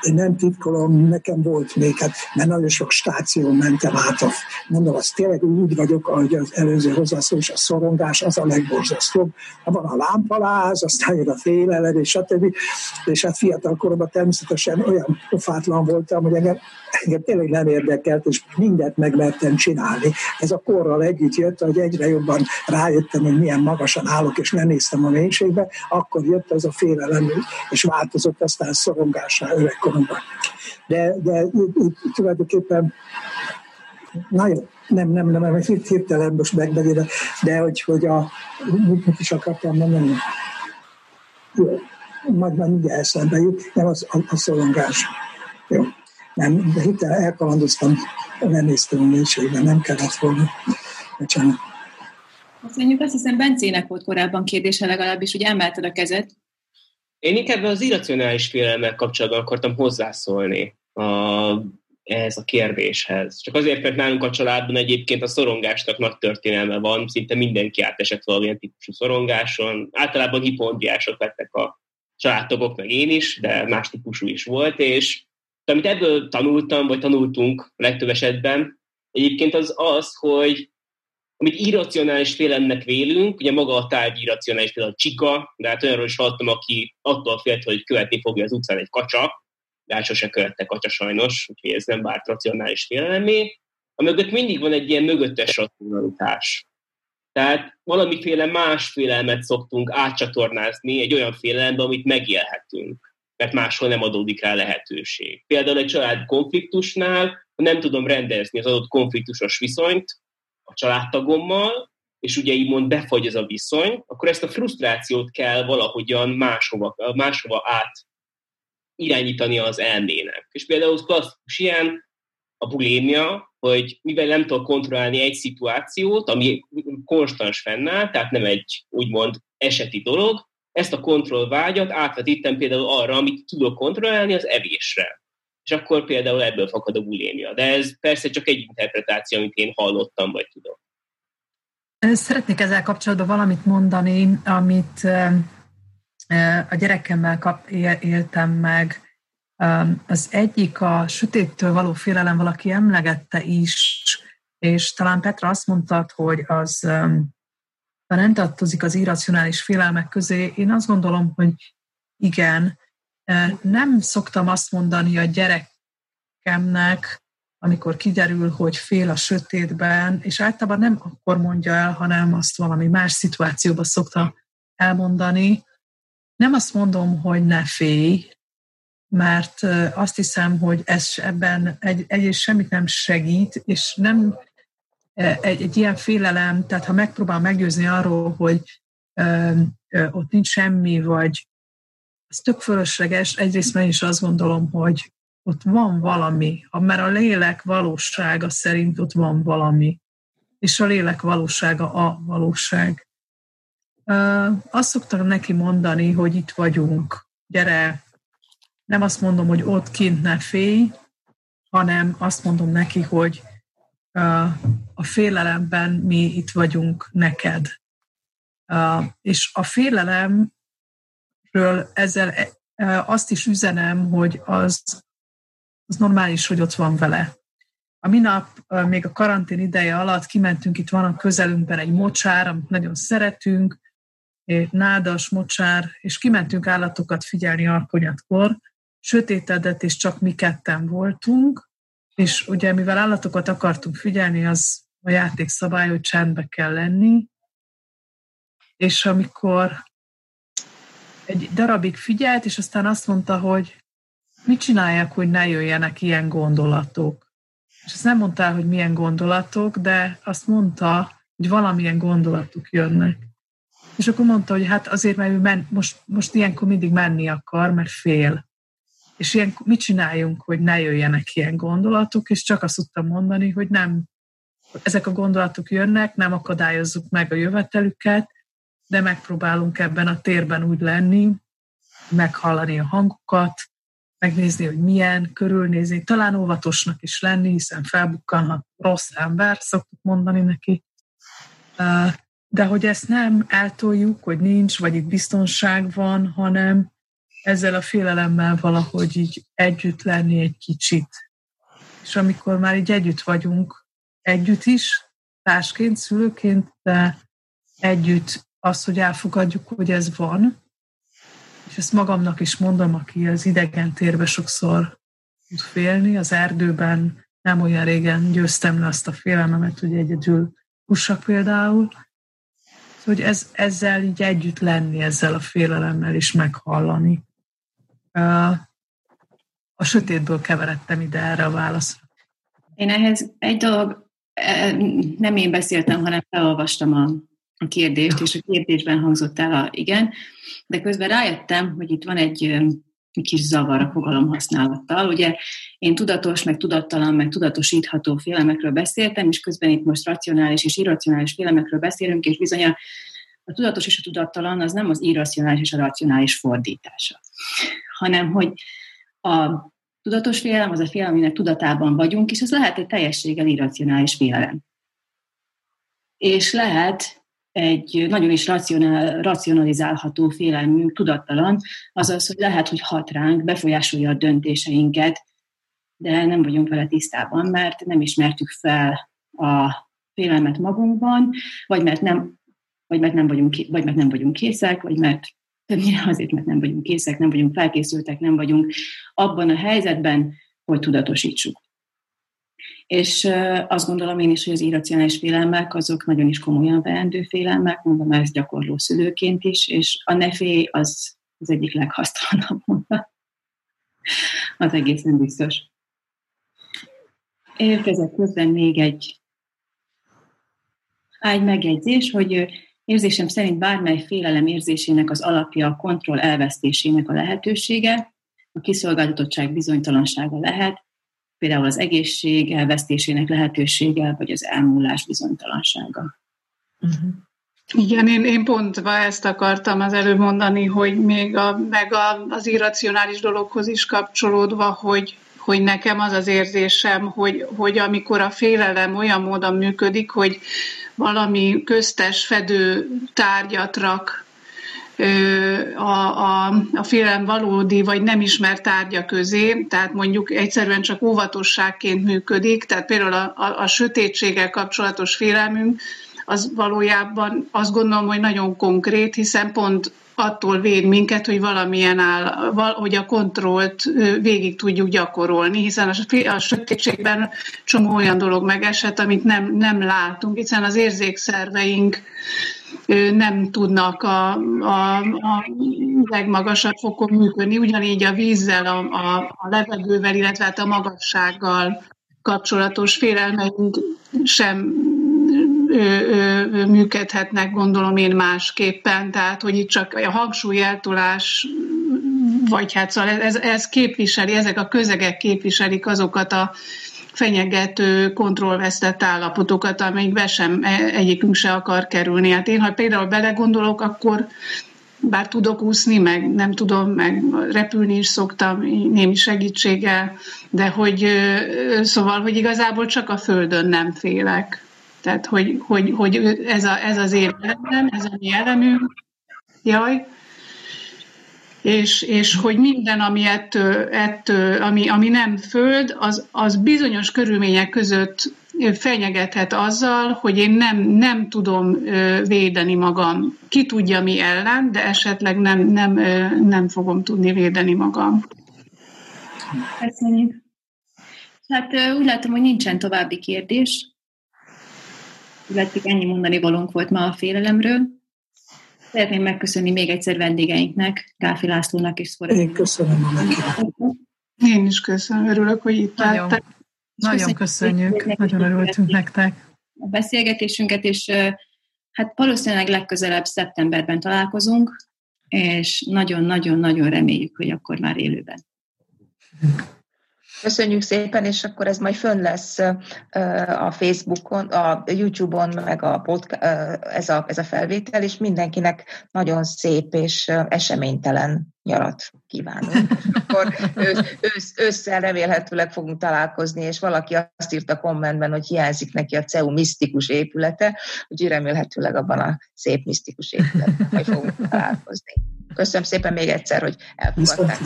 én nem titkolom, nekem volt még, hát, mert nagyon sok stáción mentem át, a, mondom, az tényleg úgy vagyok, ahogy az előző hozzászólás, a szorongás, az a legborzasztóbb. Van a lámpaláz, aztán jön a féleled, és stb. És hát fiatal koromban természetesen olyan pofátlan voltam, hogy engem engem tényleg nem érdekelt, és mindent megmertem csinálni. Ez a korral együtt jött, hogy egyre jobban rájöttem, hogy milyen magasan állok, és nem néztem a mélységbe, akkor jött ez a félelem, és változott aztán szorongásá öregkoromban. De, de tulajdonképpen nagyon nem, nem, nem, nem, hirtelen most megbegére, de hogy, hogy a, mit is akartam mondani, jó, majd már mindjárt eszembe jut, nem az a, a szorongás. Nem, de hitel elkalandoztam, nem néztem a mélységben, nem kellett volna. Bocsánat. Köszönjük, azt hiszem Bencének volt korábban kérdése legalábbis, hogy emelted a kezet. Én inkább az irracionális félelemmel kapcsolatban akartam hozzászólni a, ehhez a kérdéshez. Csak azért, mert nálunk a családban egyébként a szorongásnak nagy történelme van, szinte mindenki átesett valamilyen típusú szorongáson. Általában hipondriások lettek a családtagok, meg én is, de más típusú is volt, és amit ebből tanultam, vagy tanultunk legtöbb esetben, egyébként az az, hogy amit irracionális félemnek vélünk, ugye maga a tárgy irracionális, például a csika, de hát olyanról is hallottam, aki attól félt, hogy követni fogja az utcán egy kacsa, de hát sose követte kacsa sajnos, úgyhogy ez nem várt racionális félelemé. A mögött mindig van egy ilyen mögöttes racionalitás. Tehát valamiféle más félelmet szoktunk átcsatornázni egy olyan félelembe, amit megélhetünk mert máshol nem adódik rá lehetőség. Például egy család konfliktusnál, ha nem tudom rendezni az adott konfliktusos viszonyt a családtagommal, és ugye így mond befagy ez a viszony, akkor ezt a frusztrációt kell valahogyan máshova, máshova át irányítani az elmének. És például klasszikus ilyen a bulémia, hogy mivel nem tudok kontrollálni egy szituációt, ami konstans fennáll, tehát nem egy úgymond eseti dolog, ezt a kontrollvágyat átvetítem például arra, amit tudok kontrollálni, az evésre. És akkor például ebből fakad a bulémia. De ez persze csak egy interpretáció, amit én hallottam, vagy tudok. Szeretnék ezzel kapcsolatban valamit mondani, amit a gyerekemmel kap, éltem meg. Az egyik a sötéttől való félelem, valaki emlegette is, és talán Petra azt mondta, hogy az nem tartozik az irracionális félelmek közé. Én azt gondolom, hogy igen. Nem szoktam azt mondani a gyerekemnek, amikor kiderül, hogy fél a sötétben, és általában nem akkor mondja el, hanem azt valami más szituációban szokta elmondani. Nem azt mondom, hogy ne félj, mert azt hiszem, hogy ez ebben egy, egy semmit nem segít, és nem egy, egy ilyen félelem, tehát ha megpróbál meggyőzni arról, hogy ö, ö, ott nincs semmi, vagy ez tök fölösleges, egyrészt mert is azt gondolom, hogy ott van valami, mert a lélek valósága szerint ott van valami, és a lélek valósága a valóság. Azt szoktam neki mondani, hogy itt vagyunk, gyere, nem azt mondom, hogy ott kint ne félj, hanem azt mondom neki, hogy a félelemben mi itt vagyunk neked. És a félelemről ezzel azt is üzenem, hogy az az normális, hogy ott van vele. A minap, még a karantén ideje alatt kimentünk, itt van a közelünkben egy mocsár, amit nagyon szeretünk, nádas mocsár, és kimentünk állatokat figyelni arkonyatkor, sötétedett, és csak mi ketten voltunk, és ugye mivel állatokat akartunk figyelni, az a játék szabály, hogy csendbe kell lenni, és amikor egy darabig figyelt, és aztán azt mondta, hogy mit csinálják, hogy ne jöjjenek ilyen gondolatok? És azt nem mondtál, hogy milyen gondolatok, de azt mondta, hogy valamilyen gondolatok jönnek. És akkor mondta, hogy hát azért, mert ő men, most, most ilyenkor mindig menni akar, mert fél. És ilyen, mit csináljunk, hogy ne jöjjenek ilyen gondolatok, és csak azt tudtam mondani, hogy nem, ezek a gondolatok jönnek, nem akadályozzuk meg a jövetelüket, de megpróbálunk ebben a térben úgy lenni, meghallani a hangokat, megnézni, hogy milyen, körülnézni, talán óvatosnak is lenni, hiszen felbukkanhat rossz ember, szoktuk mondani neki. De hogy ezt nem eltoljuk, hogy nincs, vagy itt biztonság van, hanem ezzel a félelemmel valahogy így együtt lenni egy kicsit. És amikor már így együtt vagyunk, együtt is, társként, szülőként, de együtt azt, hogy elfogadjuk, hogy ez van, és ezt magamnak is mondom, aki az idegen térbe sokszor tud félni, az erdőben nem olyan régen győztem le azt a félelmemet, hogy egyedül hussak például, hogy ez, ezzel így együtt lenni, ezzel a félelemmel is meghallani. A sötétből keveredtem ide erre a válaszra. Én ehhez egy dolog, e, nem én beszéltem, hanem felolvastam a kérdést, és a kérdésben hangzott el a igen, de közben rájöttem, hogy itt van egy, kis zavar a fogalom használattal. Ugye én tudatos, meg tudattalan, meg tudatosítható félelmekről beszéltem, és közben itt most racionális és irracionális félelmekről beszélünk, és bizony a, a tudatos és a tudattalan az nem az irracionális és a racionális fordítása, hanem hogy a tudatos félelem az a félelem, aminek tudatában vagyunk, és az lehet egy teljességgel irracionális félelem. És lehet egy nagyon is racionál, racionalizálható félelmünk tudattalan, azaz, hogy lehet, hogy hat ránk, befolyásolja a döntéseinket, de nem vagyunk vele tisztában, mert nem ismertük fel a félelmet magunkban, vagy mert nem, vagy mert nem, vagyunk, vagy mert nem vagyunk készek, vagy mert többnyire azért, mert nem vagyunk készek, nem vagyunk felkészültek, nem vagyunk abban a helyzetben, hogy tudatosítsuk. És azt gondolom én is, hogy az irracionális félelmek azok nagyon is komolyan veendő félelmek, mondom ezt gyakorló szülőként is, és a nefé az az egyik leghasztalanabb mondat. Az egészen biztos. Érkezett közben még egy, egy megjegyzés, hogy érzésem szerint bármely félelem érzésének az alapja a kontroll elvesztésének a lehetősége, a kiszolgáltatottság bizonytalansága lehet, például az egészség elvesztésének lehetősége, vagy az elmúlás bizonytalansága. Uh-huh. Igen, én, én pont ezt akartam az előbb mondani, hogy még a, meg a, az irracionális dologhoz is kapcsolódva, hogy, hogy nekem az az érzésem, hogy, hogy amikor a félelem olyan módon működik, hogy valami köztes fedő tárgyat rak a, a, a félelem valódi vagy nem ismert tárgya közé, tehát mondjuk egyszerűen csak óvatosságként működik, tehát például a, a, a sötétséggel kapcsolatos félelmünk, az valójában azt gondolom, hogy nagyon konkrét, hiszen pont attól véd minket, hogy valamilyen áll, hogy a kontrollt végig tudjuk gyakorolni, hiszen a, a sötétségben csomó olyan dolog megesett, amit nem, nem látunk, hiszen az érzékszerveink nem tudnak a, a, a legmagasabb fokon működni, ugyanígy a vízzel, a, a, a levegővel, illetve hát a magassággal kapcsolatos félelmeink sem működhetnek, gondolom én másképpen, tehát hogy itt csak a hangsúly eltolás vagy hát szóval ez, ez képviseli, ezek a közegek képviselik azokat a fenyegető, kontrollvesztett állapotokat, amelyikbe sem e, egyikünk se akar kerülni. Hát én, ha például belegondolok, akkor bár tudok úszni, meg nem tudom, meg repülni is szoktam némi segítséggel, de hogy szóval, hogy igazából csak a földön nem félek. Tehát, hogy, hogy, hogy ez, a, ez az én elemem, ez a mi elemünk, jaj, és, és hogy minden, ami, ettől, ettől, ami, ami nem föld, az, az bizonyos körülmények között fenyegethet azzal, hogy én nem, nem tudom védeni magam. Ki tudja mi ellen, de esetleg nem, nem, nem fogom tudni védeni magam. Köszönjük. Hát úgy látom, hogy nincsen további kérdés. Illetve ennyi mondani valónk volt ma a félelemről. Szeretném megköszönni még egyszer vendégeinknek, Gáfi Lászlónak és Szforek. Én köszönöm a meghívást. Én is köszönöm, örülök, hogy itt Nagyon, nagyon köszönjük, köszönjük nagyon örültünk nektek. A beszélgetésünket, és hát valószínűleg legközelebb szeptemberben találkozunk, és nagyon-nagyon-nagyon reméljük, hogy akkor már élőben. Köszönjük szépen, és akkor ez majd fönn lesz a Facebookon, a YouTube-on, meg a podcast, ez, a, ez a felvétel, és mindenkinek nagyon szép és eseménytelen nyarat kívánunk. Akkor ősz, ősz, ősszel remélhetőleg fogunk találkozni, és valaki azt írt a kommentben, hogy hiányzik neki a CEU misztikus épülete, úgyhogy remélhetőleg abban a szép misztikus épületben majd fogunk találkozni. Köszönöm szépen még egyszer, hogy elfogadták.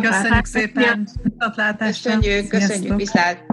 Köszönjük szépen. Köszönjük, köszönjük, viszlát.